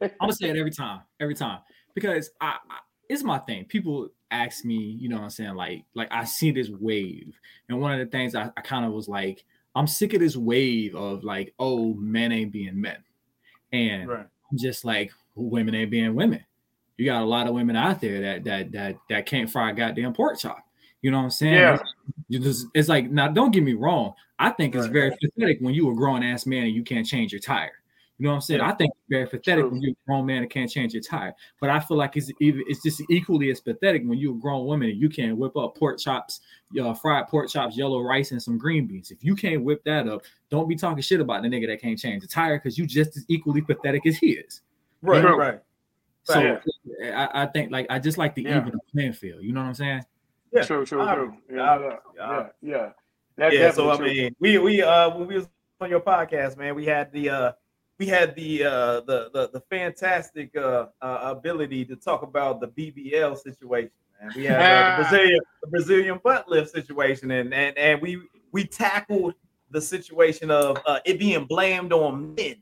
I'm gonna say it every time, every time, because I, I it's my thing. People ask me, you know what I'm saying, like, like I see this wave, and one of the things I, I kind of was like, I'm sick of this wave of like, oh, men ain't being men, and Right. I'm just like, women ain't being women. you got a lot of women out there that that that that can't fry a goddamn pork chop. You know what I'm saying? Yeah. It's, just, it's like now. Don't get me wrong. I think it's Right. very pathetic when you a grown ass man and you can't change your tire. You know what I'm saying? Yeah. I think it's very pathetic True. when you're a grown man and can't change your tire. But I feel like it's even it's just equally as pathetic when you're a grown woman and you can't whip up pork chops, uh, fried pork chops, yellow rice, and some green beans. If you can't whip that up, don't be talking shit about the nigga that can't change the tire because you just as equally pathetic as he is. Right, True. right. So Yeah. I, I think like I just like the Yeah. even the playing field. You know what I'm saying? Yeah. True, true, I- true. I- Yeah, yeah, yeah, yeah. That yeah, so I true. mean, we we uh when we was on your podcast, man, we had the uh we had the uh the the, the fantastic uh, uh ability to talk about the BBL situation. Man. We had uh, the Brazilian the Brazilian butt lift situation, and and and we we tackled the situation of uh, it being blamed on men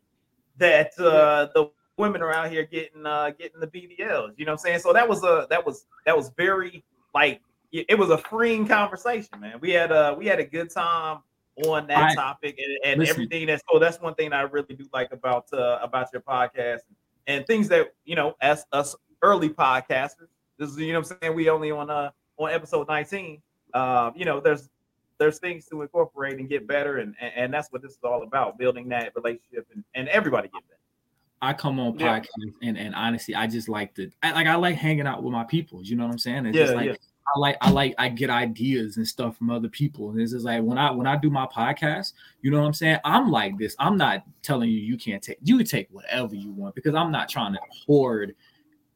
that uh the women are out here getting uh getting the BBLs. You know what I'm saying? So that was a that was that was very like it it was a freeing conversation, man. We had a we had a good time on that I- topic and, and listen. everything that's so that's one thing I really do like about uh about your podcast and things that you know as us early podcasters. This is you know what I'm saying we only on uh on episode 19. Uh, you know, there's there's things to incorporate and get better, and and, and that's what this is all about, building that relationship and, and everybody get better. I come on Yeah. and and honestly, I just like to I, like I like hanging out with my people. You know what I'm saying? It's Yeah, just like yeah. I like I like I get ideas and stuff from other people. And it's just like when I when I do my podcast, you know what I'm saying? I'm like this. I'm not telling you you can't take you can take whatever you want because I'm not trying to hoard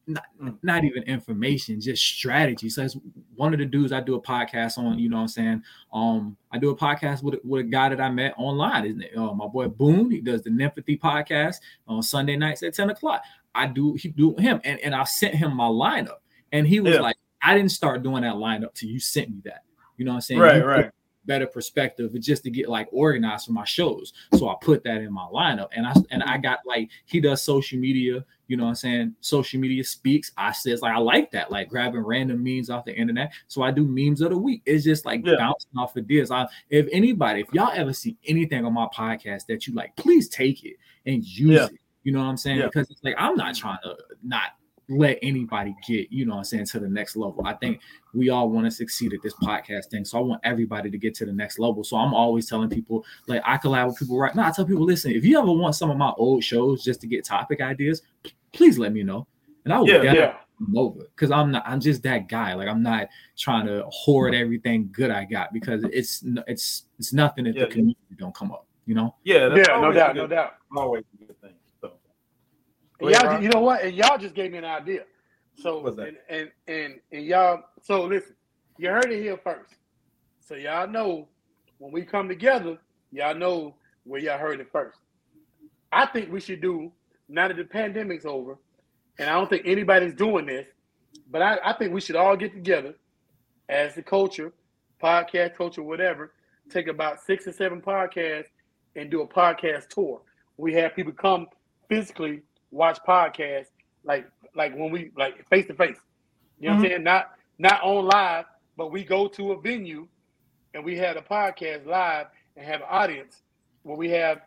not, Mm. not even information, just strategy. So it's one of the dudes I do a podcast on, you know what I'm saying? Um, I do a podcast with, with a guy that I met online, isn't it? Uh, my boy Boone, he does the Nympathy podcast on Sunday nights at 10 o'clock. I do he do him and, and I sent him my lineup, and he was Yeah. like, I didn't start doing that lineup till you sent me that. You know what I'm saying? Right, You right. better perspective but just to get like organized for my shows so i put that in my lineup and i and i got like he does social media you know what i'm saying social media speaks i says like i like that like grabbing random memes off the internet so i do memes of the week it's just like Yeah. bouncing off ideas i if anybody if y'all ever see anything on my podcast that you like please take it and use Yeah. it you know what i'm saying Yeah. because it's like i'm not trying to not let anybody get you know what i'm saying to the next level i think we all want to succeed at this podcast thing. So I want everybody to get to the next level. So I'm always telling people, like I collab with people right now. I tell people, listen, if you ever want some of my old shows just to get topic ideas, p- please let me know. And I will Yeah, definitely Yeah, over because I'm not, I'm just that guy. Like I'm not trying to hoard everything good I got because it's it's it's nothing if Yeah, the community don't come up, you know. Yeah, that's yeah, no doubt, good- no doubt. Always a good thing. So Go And y'all, you know what? And y'all just gave me an idea. So and, and and and y'all. So listen, you heard it here first. So y'all know when we come together, y'all know where y'all heard it first. I think we should do now that the pandemic's over, and I don't think anybody's doing this, but I, I think we should all get together as the culture, podcast culture, whatever. Take about six or seven podcasts and do a podcast tour. We have people come physically watch podcasts like like when we like face to face. You know what I'm mm-hmm. saying? Not not on live, but we go to a venue and we have a podcast live and have an audience where we have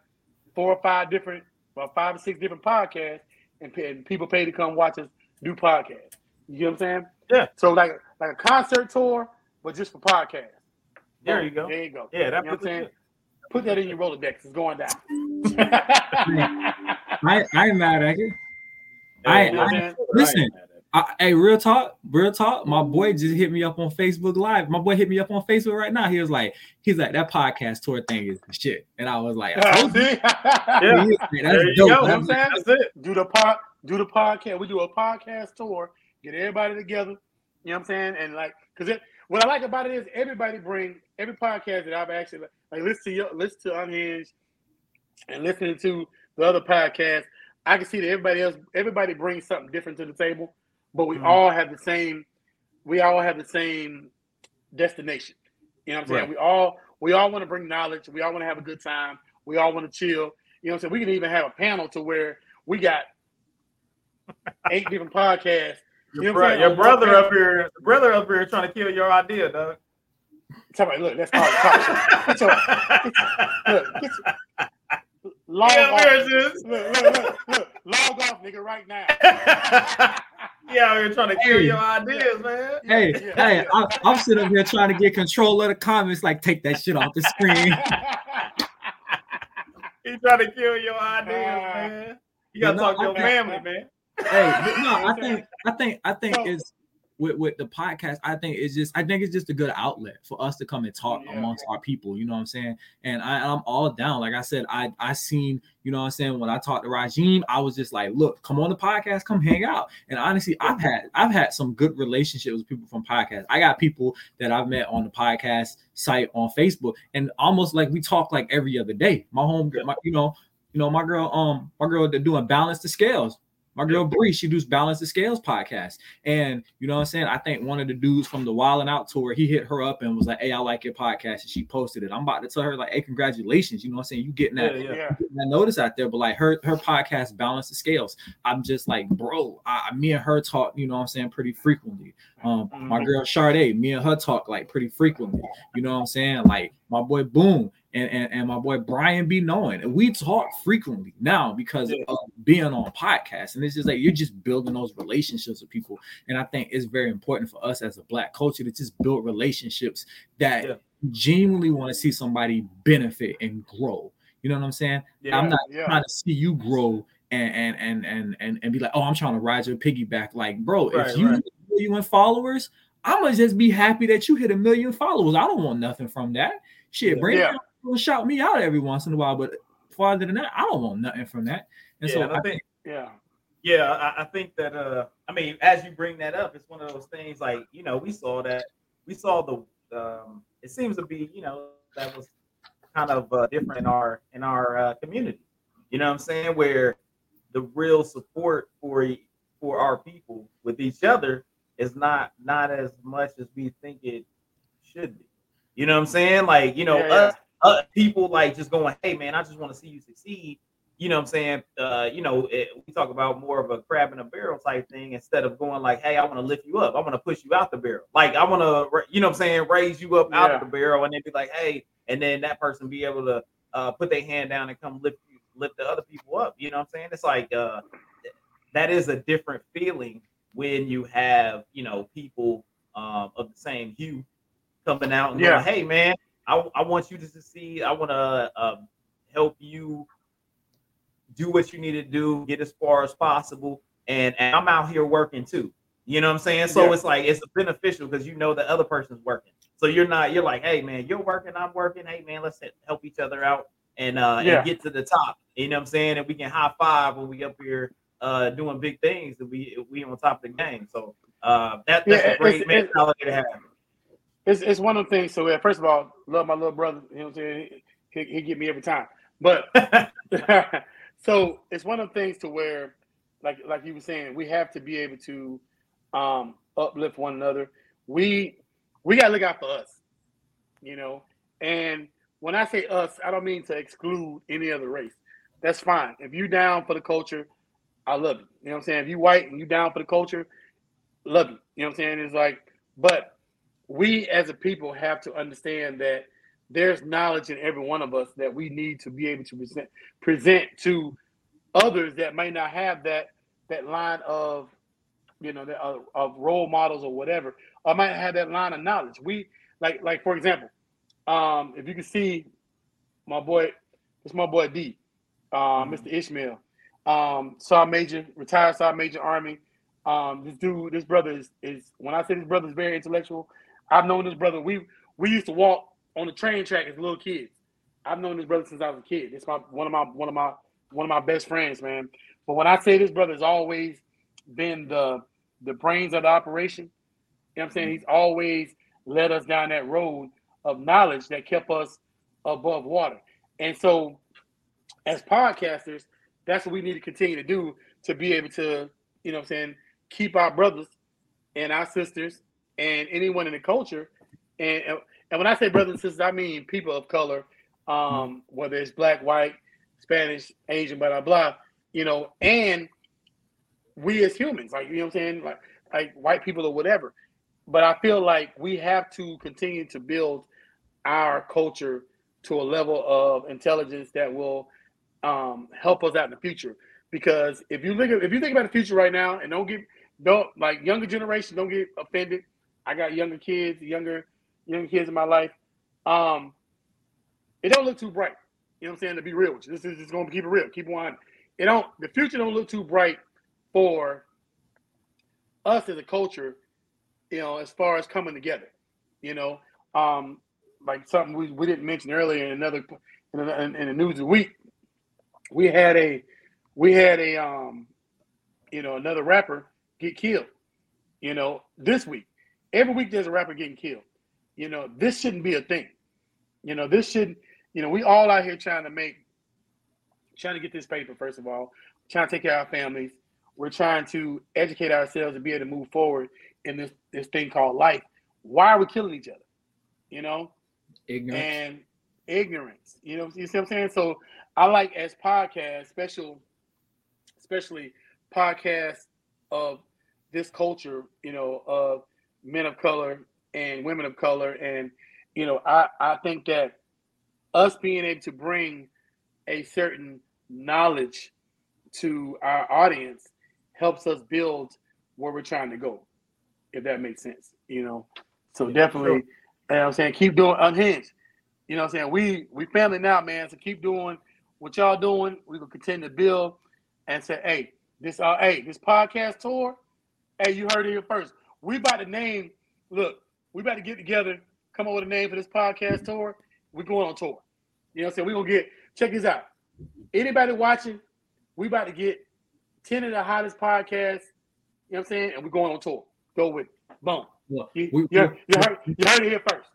four or five different, well, five or six different podcasts, and, and people pay to come watch us do podcasts. You know what I'm saying? Yeah. So like like a concert tour, but just for podcasts. There you go. There you go. yeah, that You know what I'm saying? Put that in your Rolodex. It's going down. I I ain't mad at you. good. I- You I'm listen, I, hey, real talk, real talk. My boy just hit me up on Facebook Live. My boy hit me up on Facebook right now. He was like, he's like, that podcast tour thing is shit. And I was like, I told you. See? Yeah. Oh, he was There that's you dope. go. I'm I'm saying? That's it. do the pod, do the podcast. We do a podcast tour, get everybody together. You know what I'm saying? And like, cause it, what I like about it is everybody bring every podcast that I've actually like listen to your listen to Unhinged and listening to the other podcasts. I can see that everybody else, everybody brings something different to the table, but we Mhm. all have the same. We all have the same destination. You know what I'm saying? Right. We all we all want to bring knowledge. We all want to have a good time. We all want to chill. You know what I'm saying? We can even have a panel to where we got eight different podcasts. Your, You know bro- what I'm saying? your brother up here, the brother up here trying to kill your idea, dog. Tell me, look, let's call it talk show. Get your, look, get your, Log Yeah, off. we're Look, look, look, look. Log off, nigga, right now. yeah, we're trying to kill Hey. your ideas, man. Hey, Yeah, hey, yeah. I'm, I'm sitting up here trying to get control of the comments. Like, take that shit off the screen. He's trying to kill your ideas, Ah. man. You gotta No, talk to your think- family, man. hey, no, I think, I think, I think So- it's with with the podcast. I think it's just, I think it's just a good outlet for us to come and talk Yeah. amongst our people. You know what I'm saying? And I, I'm all down. Like I said, I I seen, you know what I'm saying. When I talked to Rajim, I was just like, look, come on the podcast, come hang out. And honestly, I've had I've had some good relationships with people from podcasts. I got people that I've met on the podcast site on Facebook, and almost like we talk like every other day. My home, my, you know, you know, my girl, um, my girl, they're doing balance the scales. My girl Bree, she does Balance the Scales podcast. And you know what I'm saying? I think one of the dudes from the Wild and Out tour, he hit her up and was like, Hey, I like your podcast. And she posted it. I'm about to tell her, like, hey, congratulations. You know what I'm saying? You getting that, Yeah, yeah. yeah. getting that notice out there. But like her her podcast, Balance the Scales. I'm just like, bro, I, me and her talk, you know what I'm saying, pretty frequently. Um, my Mhm. girl Sade, me and her talk like pretty frequently. You know what I'm saying? Like my boy Boom and, and, and my boy Brian be knowing. And we talk frequently now because of being on podcasts. And it's just like you're just building those relationships with people. And I think it's very important for us as a black culture to just build relationships that Yeah. genuinely want to see somebody benefit and grow. You know what I'm saying? Yeah. I'm not yeah. trying to see you grow and and and and and, and be like, oh, I'm trying to ride your piggyback. Like, bro, Right, if you right. a million followers, I'm gonna just be happy that you hit a million followers. I don't want nothing from that. Shit, bring Yeah. me out, shout me out every once in a while, but farther than that, I don't want nothing from that. And Yeah, so and I I think think, Yeah. Yeah, I, I think that uh I mean, as you bring that up, it's one of those things like, you know, we saw that we saw the um it seems to be, you know, that was kind of uh, different in our in our uh, community. You know what I'm saying? Where the real support for for our people with each other is not not as much as we think it should be. You know what I'm saying? Like, you know, Yeah, yeah. us uh, people like just going, hey man, I just want to see you succeed. You know what I'm saying? Uh, you know, it, we talk about more of a crab in a barrel type thing instead of going like, hey, I want to lift you up. I want to push you out the barrel. Like, I want to, you know what I'm saying, raise you up out Yeah. of the barrel and then be like, hey, and then that person be able to uh, put their hand down and come lift you, lift the other people up. You know what I'm saying? It's like uh, that is a different feeling when you have, you know, people um, of the same hue coming out and Yeah. going, hey, man, I, I want you to succeed. I want to uh, help you do what you need to do, get as far as possible. And, and I'm out here working too. You know what I'm saying? So Yeah. it's like it's beneficial because you know the other person's working. So you're not, you're like, hey man, you're working, I'm working. Hey man, let's help each other out and uh Yeah. and get to the top. You know what I'm saying? And we can high five when we up here uh doing big things and we we on top of the game. So uh that, that's Yeah, a great mentality to have. It's it's one of the things. So first of all, love my little brother. You know what I'm saying? He, he get me every time. But so it's one of the things to where, like like you were saying, we have to be able to um, uplift one another. We we gotta look out for us, you know. And when I say us, I don't mean to exclude any other race. That's fine. If you down for the culture, I love you. You know what I'm saying? If you white and you down for the culture, love you. You know what I'm saying? It's like, but we as a people have to understand that there's knowledge in every one of us that we need to be able to present present to others that may not have that that line of you know that, of, of role models or whatever. Or might have that line of knowledge. We like like for example um if you can see my boy it's my boy d uh, mr ishmael um sergeant major retired sergeant major army. Um this dude this brother is is when i say this brother is very intellectual i've known this brother we we used to walk on the train track as little kids. I've known this brother since I was a kid. It's my one of my one of my one of my best friends, man. But when I say this brother's always been the the brains of the operation, you know what I'm saying? He's always led us down that road of knowledge that kept us above water. And so as podcasters, that's what we need to continue to do to be able to, you know what I'm saying, keep our brothers and our sisters and anyone in the culture and and when I say brothers and sisters, I mean people of color, um, whether it's black, white, Spanish, Asian, blah blah blah, you know, and we as humans, like you know what I'm saying, like like white people or whatever. But I feel like we have to continue to build our culture to a level of intelligence that will um, help us out in the future. Because if you look at if you think about the future right now, and don't get don't like younger generation, don't get offended. I got younger kids, younger younger kids in my life. Um, it don't look too bright. You know what I'm saying? To be real with you, this is just going to keep it real. Keep on. It don't. The future don't look too bright for us as a culture. You know, as far as coming together. You know, um, like something we, we didn't mention earlier in another in, in, in the news of week. We had a we had a um, you know, another rapper get killed. You know, this week. Every week there's a rapper getting killed. You know, this shouldn't be a thing. You know, this should, you know, we all out here trying to make, trying to get this paper, first of all, trying to take care of our families. We're trying to educate ourselves and be able to move forward in this this thing called life. Why are we killing each other? You know? Ignorance. And ignorance. You know, you see what I'm saying? So I like as podcasts, special, especially podcasts of this culture, you know, of men of color and women of color. And, you know, I, I think that us being able to bring a certain knowledge to our audience helps us build where we're trying to go, if that makes sense, you know. So definitely, you know I'm saying, keep doing unhinged. You know I'm saying? We we family now, man. So keep doing what y'all doing. We will continue to build and say, hey, this uh hey, this podcast tour, hey, you heard it here first. We about to name, look, we about to get together, come up with a name for this podcast tour. We're going on tour. You know what I'm saying? We're gonna get check this out. Anybody watching, we about to get 10 of the hottest podcasts, you know what I'm saying? And we're going on tour. Go with it. Boom. Look, You, we- you, we- you, heard, you heard it here first.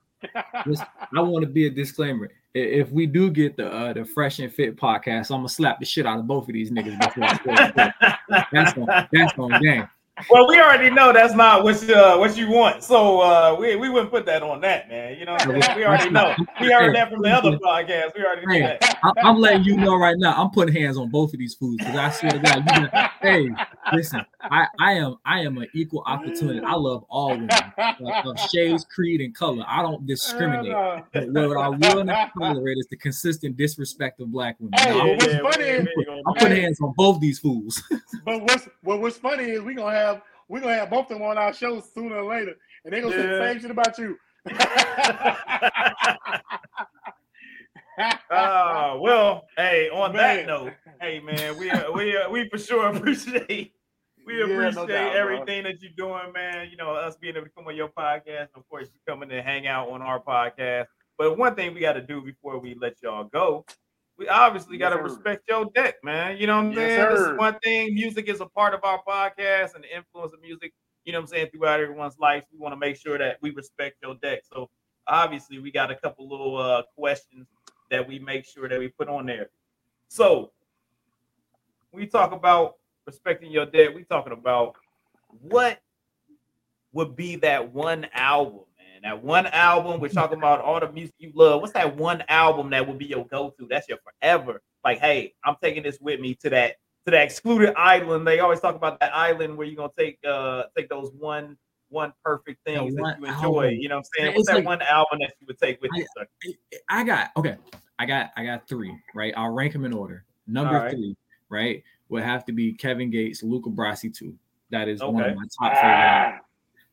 Listen, I want to be a disclaimer. If we do get the uh, the Fresh and Fit podcast, I'm gonna slap the shit out of both of these niggas before I. That's on that's on game. Well, we already know that's not what uh, what you want, so uh, we we wouldn't put that on that, man. You know, what I'm we already know. We heard that from the other podcast. We already know that. I, I'm letting you know right now. I'm putting hands on both of these fools because I swear to God, you know, hey, listen, I I am I am an equal opportunity. I love all women of, of shades, creed, and color. I don't discriminate. But what I will not tolerate is the consistent disrespect of black women. Hey, Now, I'm, what's yeah, funny we- is- we gonna I'm putting that. hands on both these fools. But what's what, what's funny is we gonna have we gonna have both of them on our show sooner or later, and they're gonna say the same shit about you. Uh, well, hey, on that note, hey man, we uh, we uh, we for sure appreciate we Yeah, no appreciate doubt, bro. everything that you're doing, man. You know, us being able to come on your podcast, of course, you coming to hang out on our podcast. But one thing we got to do before we let y'all go, we obviously got to respect your deck, man. You know what I'm Yes, saying? This is one thing. Music is a part of our podcast, and the influence of music. You know what I'm saying throughout everyone's life. We want to make sure that we respect your deck. So obviously, we got a couple little uh, questions that we make sure that we put on there. So we talk about respecting your dead. We talking about what would be that one album. That one album. We're talking about all the music you love. What's that one album that would be your go-to? That's your forever. Like, hey, I'm taking this with me to that to that excluded island. They always talk about that island where you're gonna take uh take those one one perfect things that one you enjoy. album. You know what I'm saying? Man, What's it's that like- one album that you would take with you, sir? I got okay. I got I got three, right? I'll rank them in order. Number right. three, right, would have to be Kevin Gates, Luca Brasi 2. That is one of my top favorite. Ah,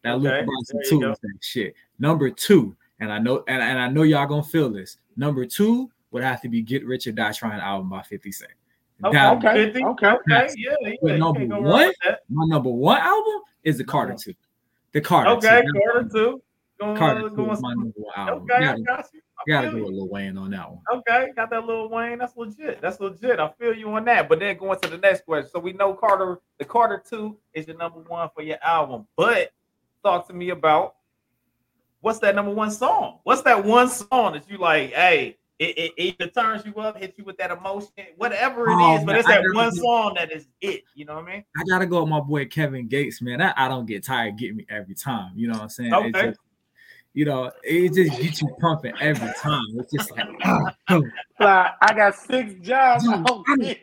That Okay, Luca there Brasi you 2 go. is that shit. Number two, and I know and, and I know y'all gonna feel this. Number two would have to be Get Rich or Die Trying album by 50 Cent. Okay, That- okay, okay. Okay, yeah, yeah. But number can't go wrong one? My number one album is the Carter uh-huh. 2. The Carter Okay, 2. Carter too. Going, Carter 2 going is my number one album. Okay, I Gotta, got you. I gotta go with you. Wayne on that one. Okay, got that little Wayne. That's legit. That's legit. I feel you on that. But then going to the next question. So we know Carter, the Carter 2 is your number one for your album. But talk to me about what's that number one song? What's that one song that you like, hey, it, it, it either turns you up, hits you with that emotion, whatever it is, Oh, but man, it's that one do- song that is it. You know what I mean? I gotta go with my boy Kevin Gates, man. That I don't get tired getting me every time. You know what I'm saying? It Okay. just, you know, it just gets you pumping every time. It's just like, ah, oh, like, I got six jobs. Dude, I'm- shit.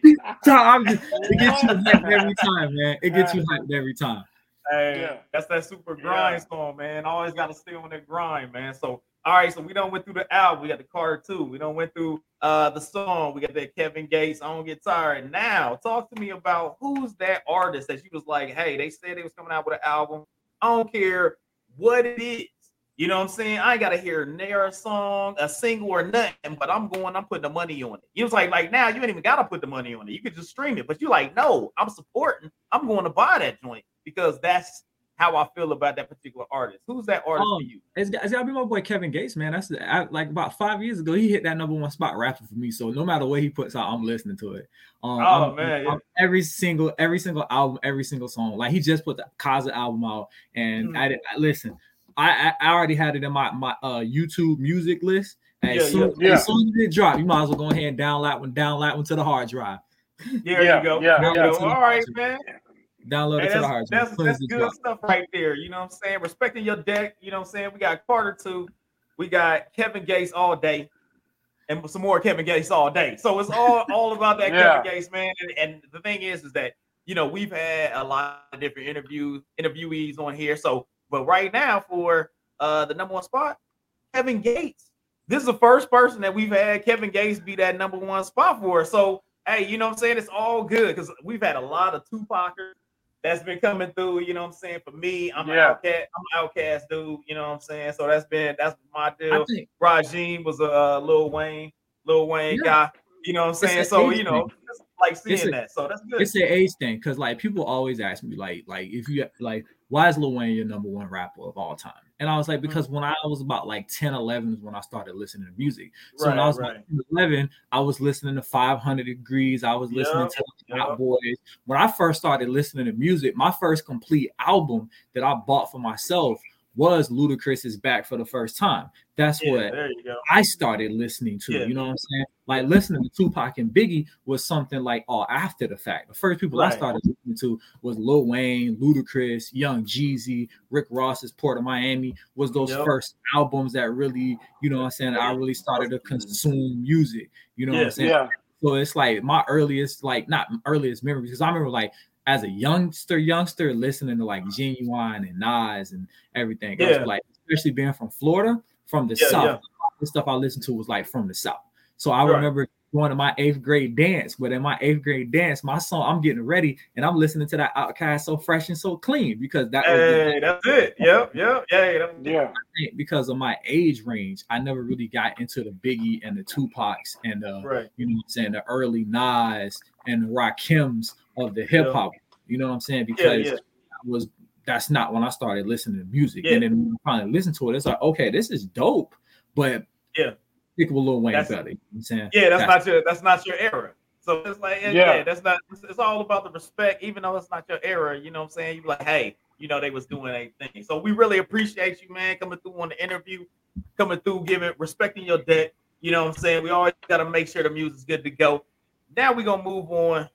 I'm just, it gets you hyped every time, man. It gets you hyped every time. Hey, Yeah. that's that super grind Yeah. song, man. Always got to stay on that grind, man. So All right, so we don't went through the album. We got the card too. We don't went through uh the song. We got that Kevin Gates. I don't get tired. Now, talk to me about who's that artist that you was like, hey, they said they was coming out with an album. I don't care what it is. You know what I'm saying? I ain't gotta hear near a song, a single or nothing, but I'm going, I'm putting the money on it. You was like like now you ain't even gotta put the money on it. You could just stream it, but you're like, no, I'm supporting, I'm going to buy that joint because that's how I feel about that particular artist. Who's that artist Um, for you? It's, it's gotta be my boy Kevin Gates, man. That's I, like about five years ago. He hit that number one spot rapping for me. So no matter what he puts out, I'm listening to it. Um, Oh, I'm- man, yeah. I'm- every single every single album, every single song. Like he just put the Khaza album out, and Mm. I, did- I listen. I, I I already had it in my my uh YouTube music list. And Yeah, as, soon, yeah. as soon as it dropped, you might as well go ahead and download that one, download that one to the hard drive. There Yeah, you go. yeah, yeah. go. All right, man. Download Hey, it to the that's, hard drive. that's, as soon as that's good dropped. stuff right there. You know what I'm saying? Respecting your deck. You know what I'm saying? We got Carter two. We got Kevin Gates all day. And some more Kevin Gates all day. So it's all all about that Yeah. Kevin Gates, man. And, and the thing is, is that you know we've had a lot of different interviews, interviewees on here. So, but right now for uh the number one spot, Kevin Gates. This is the first person that we've had Kevin Gates be that number one spot for. So, hey, you know what I'm saying? It's all good because we've had a lot of Tupacers that's been coming through. You know what I'm saying? For me, I'm an Yeah. outcast. I'm an outcast dude. You know what I'm saying? So that's been that's my deal. think Rajim was a uh, Lil Wayne, Lil Wayne Yeah. guy. You know what I'm saying? So you know, like seeing a- that. So that's good. it's an age thing because like people always ask me like like if you like why is Lil Wayne your number one rapper of all time and I was like Mm-hmm. because when I was about like 10 11 is when I started listening to music so when I was right. like 10, 11 I was listening to 500 Degreez I was listening Yup, to yup. Hot Boys when I first started listening to music my first complete album that I bought for myself was Ludacris's Back for the first time that's Yeah, what there you go. I started listening to. Yeah. You know what I'm saying? Like listening to Tupac and Biggie was something like all after the fact. The first people I started listening to was Lil Wayne, Ludacris, Young Jeezy, Rick Ross's Port of Miami. Was those Yep. first albums that really, you know what I'm saying? I really started to consume music. You know what I'm saying? Yeah. So it's like my earliest, like not earliest memory, because I remember like as a youngster, youngster listening to like Ginuwine and Nas and everything. else. Yeah. Like especially being from Florida, from the Yeah, south, yeah. the stuff I listened to was like from the south. So I Right. remember going to my eighth grade dance, but in my eighth grade dance, my song, I'm getting ready and I'm listening to that OutKast so fresh and so clean because that was the Hey, that's it. Yep, yep. Yeah, that's Yeah. because of my age range. I never really got into the Biggie and the Tupacs and the right. you know what I'm saying, the early Nas and the Rakims of the hip hop. You know what I'm saying? Because yeah. I was that's not when I started listening to music. Yeah. And then when I finally listened to it, it's like, okay, this is dope, but Yeah. stick with Lil Wayne That's- better. You know what I'm saying? Yeah, that's not your that's not your era. So it's like yeah, Yeah. yeah, that's not it's, it's all about the respect, even though it's not your era, you know what I'm saying? You be like, hey, you know, they was doing a thing. So we really appreciate you, man, coming through on the interview, coming through, giving respecting your debt. You know what I'm saying? We always gotta make sure the music's good to go. Now we're gonna move on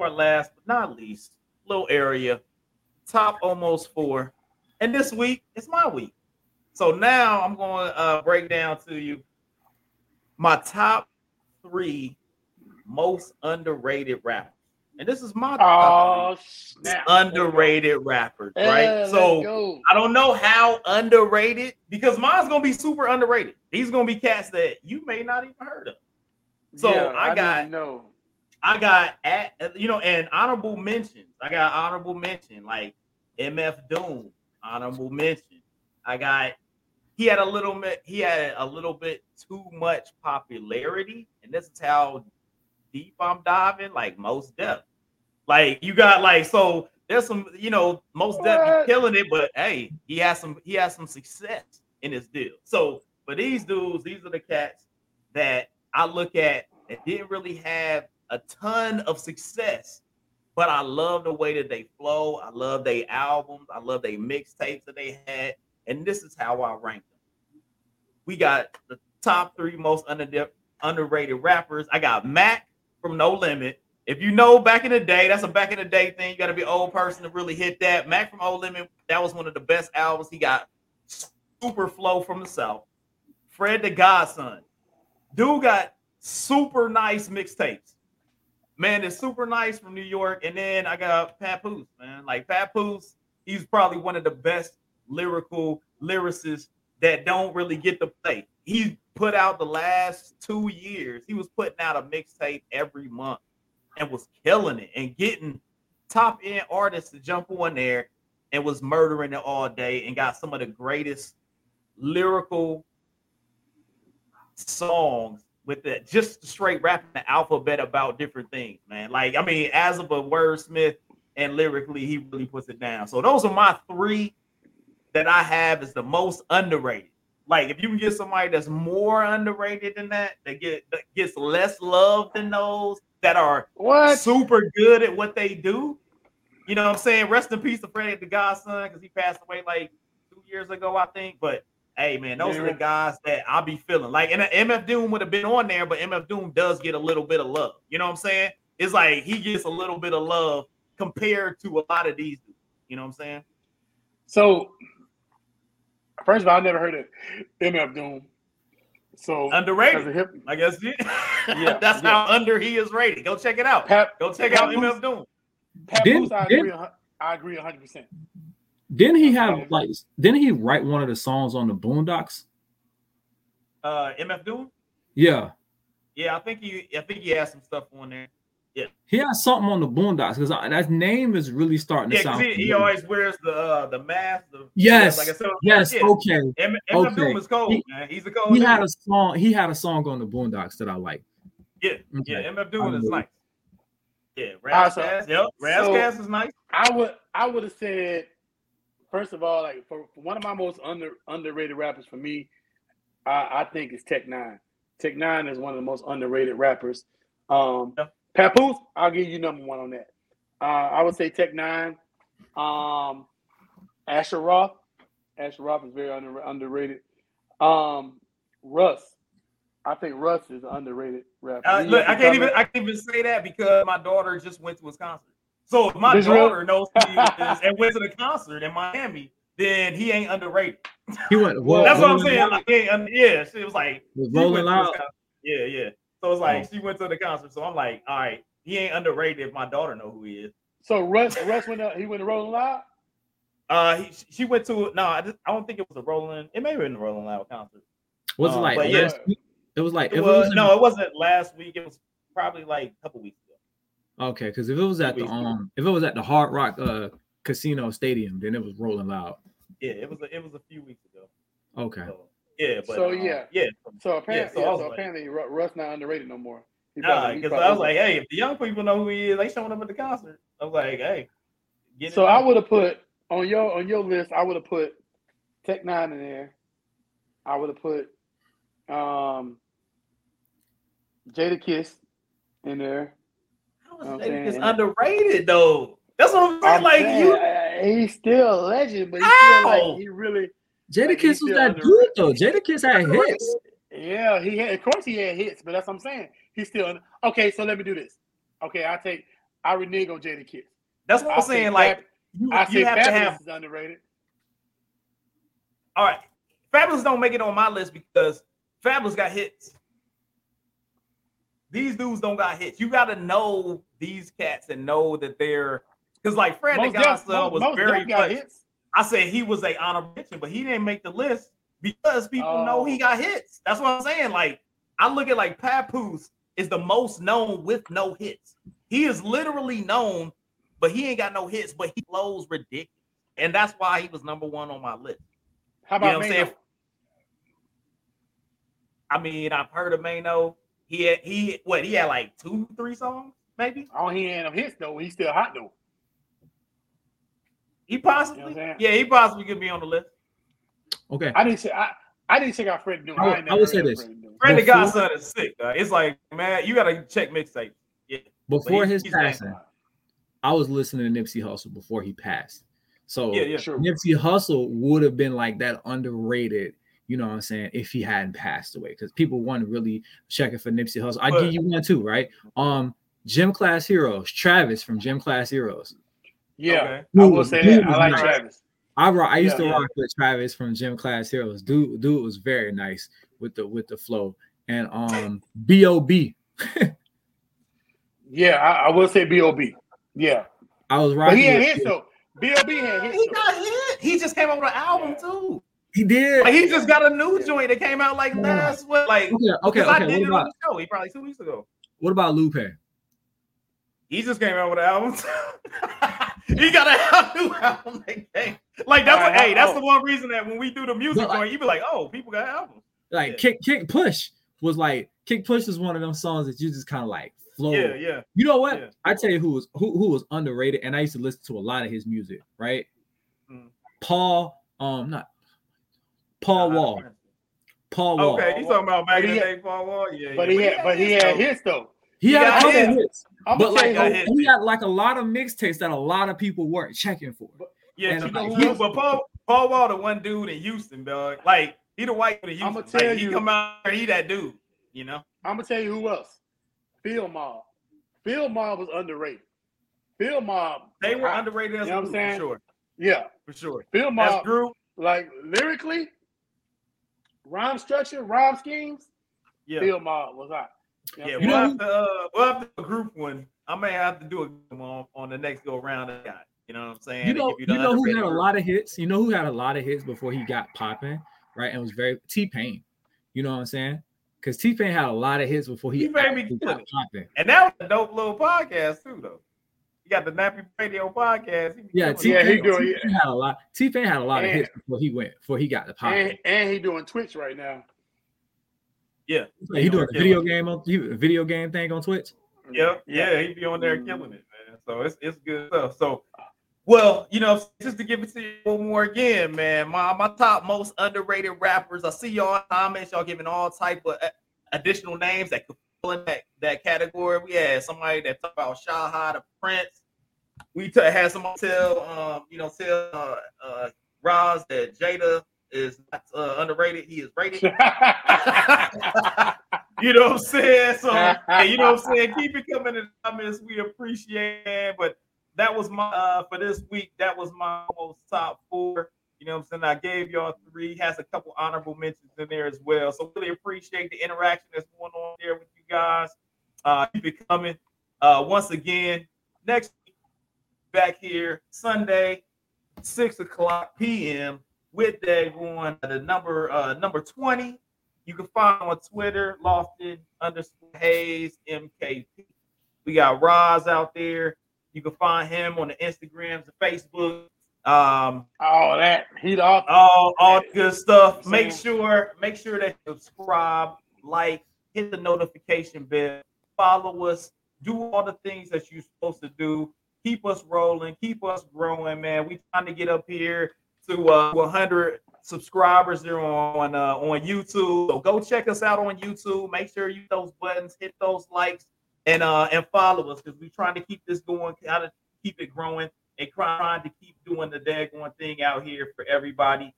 our last but not least little area, top almost four. And this week it's my week. So now I'm going to uh, break down to you my top three most underrated rappers. And this is my Oh underrated rappers, right? So. I don't know how underrated because mine's gonna be super underrated. These gonna be cats that you may not even heard of. So Yeah, I didn't got know. I got at you know, and honorable mentions. I got honorable mention like MF Doom, honorable mention. I got he had a little bit he had a little bit too much popularity, and this is how deep I'm diving, like Mos Def. Like you got like so there's some you know Mos Def killing it, but hey, he has some he has some success in his deal. So for these dudes, these are the cats that I look at that didn't really have a ton of success, but I love the way that they flow. I love their albums. I love their mixtapes that they had, and this is how I rank them. We got the top three most under, underrated rappers. I got Mac from No Limit. If you know back in the day, that's a back in the day thing. You got to be an old person to really hit that. Mac from No Limit, that was one of the best albums. He got super flow from the South. Fred the Godson. Dude got super nice mixtapes. Man, it's super nice from New York. And then I got Papoose, man. Like Papoose, he's probably one of the best lyrical lyricists that don't really get to play. He put out the last two years, he was putting out a mixtape every month and was killing it and getting top end artists to jump on there and was murdering it all day and got some of the greatest lyrical songs with that just straight rapping the alphabet about different things, man. Like, I mean, as of a wordsmith and lyrically, he really puts it down. So those are my three that I have is the most underrated. Like, if you can get somebody that's more underrated than that, that get that gets less love than those that are What? super good at what they do. You know what I'm saying? Rest in peace to Freddie the Godson because he passed away like two years ago, I think. But hey, man, those are the guys that I'll be feeling. Like, and MF Doom would have been on there, but MF Doom does get a little bit of love. You know what I'm saying? It's like he gets a little bit of love compared to a lot of these dudes. You know what I'm saying? So, first of all, I never heard of MF Doom. So, as a Underrated. hip, I guess Yeah, that's yeah. how under he is rated. Go check it out. Pat, Go check Pat out Booth- MF Doom. Pat Didn't- I agree. I agree hundred percent. Didn't he have like? Didn't he write one of the songs on the Boondocks? Uh, MF Doom. Yeah, Yeah, I think he. I think he has some stuff on there. Yeah. He has something on the Boondocks because that name is really starting to sound. he, he always wears the uh, the mask. The, Yes, like I said, yes, yeah. okay. M- MF okay. Doom is cold, He- man. He's a cold. He dude. had a song. He had a song on the Boondocks that I like. yeah, Okay. yeah. MF Doom is nice. Yeah, Ah, so- Razzcast. Yep, so- is nice. I would I would have said first of all, like for, for one of my most under underrated rappers for me, I, I think is Tech N9ne. Tech N9ne is one of the most underrated rappers. Um, Yeah. Papoose, I'll give you number one on that. Uh, I would say Tech N9ne. Um, Asher Roth. Asher Roth is very under, underrated. Um, Russ. I think Russ is an underrated rapper. Uh, look, I can't even. I can't even say that because my daughter just went to his concert. So if my This real? daughter knows who he is and went to the concert in Miami, then he ain't underrated. He went. Well, That's what I'm saying. Like, he ain't un- yeah, she was like, was Rolling to his Loud. Yeah, yeah. So it's like Oh. she went to the concert. So I'm like, all right, he ain't underrated if my daughter know who he is. So Russ, Russ went up, he went to Rolling Loud. Uh, he, she went to no, I, just, I don't think it was a Rolling. It may have been a Rolling Loud concert. Was it Uh, like but yeah. week? It was like It if was, was in- no, it wasn't last week. It was probably like a couple weeks ago. Okay, because if it was at the weeks um, if it was at the Hard Rock uh Casino Stadium, then it was rolling loud. Yeah, it was. A, it was a few weeks ago. Okay, So, yeah, but So, uh, yeah. yeah. So apparently, so yeah, so like- apparently Russ not underrated no more. He Nah, probably- he because I was like, hey, if the young people know who he is, they showing up at the concert. I was like, hey, get so I would have put on your on your list. I would have put Tech N9ne in there. I would have put um Jadakiss in there. How is I'm Jadakiss saying- underrated though? That's what I'm saying. I'm like saying, you, uh, he's still a legend, but he's still like he really. Jada Like, was that underrated. dude though. Jadakiss had hits. Yeah, he had. Of course, he had hits, but that's what I'm saying. He's still okay. So let me do this. Okay, I take. I renege on Jadakiss. that's what I I'm say saying. Like Fab- you, I you say have to have. is underrated. All right, Fabolous don't make it on my list because Fabolous got hits. These dudes don't got hits. You got to know these cats and know that they're because like Fred Most was most very got hits. I said he was a honorable mention, but he didn't make the list because people know Oh. he got hits. That's what I'm saying. Like I look at like Papoose is the most known with no hits. He is literally known, but he ain't got no hits, but he blows ridiculous. And that's why he was number one on my list. How You know about what I'm Mano? I mean, I've heard of Mano. He had he what he had like two, three songs, maybe. Oh, he ain't no hits though. He's still hot though. He possibly, You know what I'm saying? yeah, he possibly could be on the list. Okay, I didn't say I. I didn't check out Freddie Doom. I would- I would say this. Freddie Fred the Godson is sick. uh, It's like, man, you gotta check mixtape. Yeah, before he- his he's nasty. passing, I was listening to Nipsey Hussle before he passed. So yeah, yeah. Sure. Nipsey Hussle would have been like that underrated, you know what I'm saying, if he hadn't passed away. Because people weren't really checking for Nipsey Hussle. I But- give you one too, right? Um, Gym Class Heroes, Travis from Gym Class Heroes. Yeah, Okay. I will say that. I like nice. Travis. I ro- I used Yeah, to yeah. rock with Travis from Gym Class Heroes. Dude, dude was very nice with the with the flow. And um B.O.B. Yeah, I, I will say B.O.B. Yeah, I was but he had with- hits though. B.O.B. had hits. He got hit. He just came out with an album too. He did. Like he just got a new joint that came out like last week. Like Okay, okay, 'cause I okay. did What it on about the show. He probably two weeks ago. what about Lupe? He just came out with an album. he got a new album that came. Like that's what, Alright, hey, that's oh. the one reason that when we do the music But, like- joint, you be like, oh, people got albums. Like Yeah. Kick Kick Push was like Kick Push is one of them songs that you just kind of like flow. Yeah, yeah. You know what? Yeah. I tell you who was who who was underrated, and I used to listen to a lot of his music. Right? Mm. Paul, um, not Paul Nah, Wall. Paul Wall. Okay, you talking about back But in he the day, Paul Wall? Yeah, But yeah. he had, but he had hits though. He, He had got a couple hits. hits, I'm but gonna like tell you, hits. he had like a lot of mixtapes that a lot of people weren't checking for. Yeah, And you uh, know like, who? he- But Paul Paul Wall, the one dude in Houston, dog. Like he the white dude in I'ma tell like, he you- come out here, he that dude. You know. I'm gonna tell you who else. Field Mob. Field Mob was underrated. Field Mob. They were I- underrated as You know a what I'm group, for saying? sure, Yeah, for sure. Phil As Mob. group, Like lyrically, rhyme structure, rhyme schemes. yeah, Field Mob was hot. You know yeah. We'll I'm know have to, uh, we'll have to group one. I may have to do a group on on the next go round. I got. You know what I'm saying? You know, give you know who had a lot of hits. You know who had a lot of hits before he got popping, right? And was very T Pain. You know what I'm saying? Because T Pain had a lot of hits before he T-Pain be got popping. And that was a dope little podcast too, though. You got the Nappy Radio podcast. He Yeah, killing T it. Yeah, he doing- T-Pain had a lot. T Pain had a lot of hits before he went before he got the popping. And, and he doing Twitch right now. Yeah, he doing a video game on he, a video game thing on Twitch. Yep. Yeah, he be on there killing it, man. So it's it's good stuff. So, well, you know, just to give it to you one more again, man. My my top most underrated rappers. I see y'all comments. Y'all giving all type of additional names that could fall in that that category. We had somebody that talked about Shahad, the Prince. We t- had somebody tell, um, you know, tell uh, uh, Roz that Jada is not uh, underrated. He is rated. you know what I'm saying? So, you know what I'm saying? Keep it coming in the comments. We appreciate it. But that was my uh for this week. That was my most top four. You know what I'm saying? I gave y'all three. Has a couple honorable mentions in there as well. So really appreciate the interaction that's going on there with you guys. Uh keep it coming. Uh once again, next back here Sunday, six o'clock p.m. with Dag One, the number uh number 20. You can find on Twitter, Lofton underscore Hayes MKP. We got Roz out there. You can find him on the Instagrams, the Facebook, um, All that heat off. all all good stuff. Make sure, make sure that you subscribe, like, hit the notification bell, follow us, do all the things that you're supposed to do. Keep us rolling, keep us growing, man. We trying to get up here to uh 100 subscribers there on uh, on YouTube. So go check us out on YouTube. Make sure you hit those buttons, hit those likes, and uh and follow us because we're trying to keep this going, kind of keep it growing, and trying to keep doing the daggone thing out here for everybody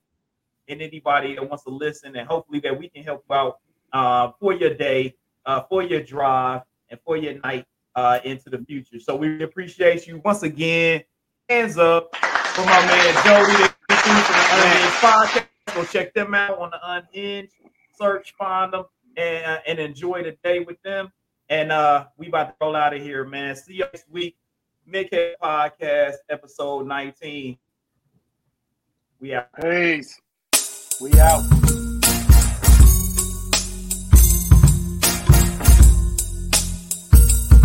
and anybody that wants to listen, and hopefully that we can help out uh, for your day, uh, for your drive, and for your night uh, into the future. So we appreciate you once again. Hands up for my man dude from the Unhinged podcast. Go check them out on the Unhinged. Search, find them, and uh, and enjoy the day with them. And uh, we about to roll out of here, man. See you next week. Mint Ketchup Podcast, episode 19. We out. Peace. We out.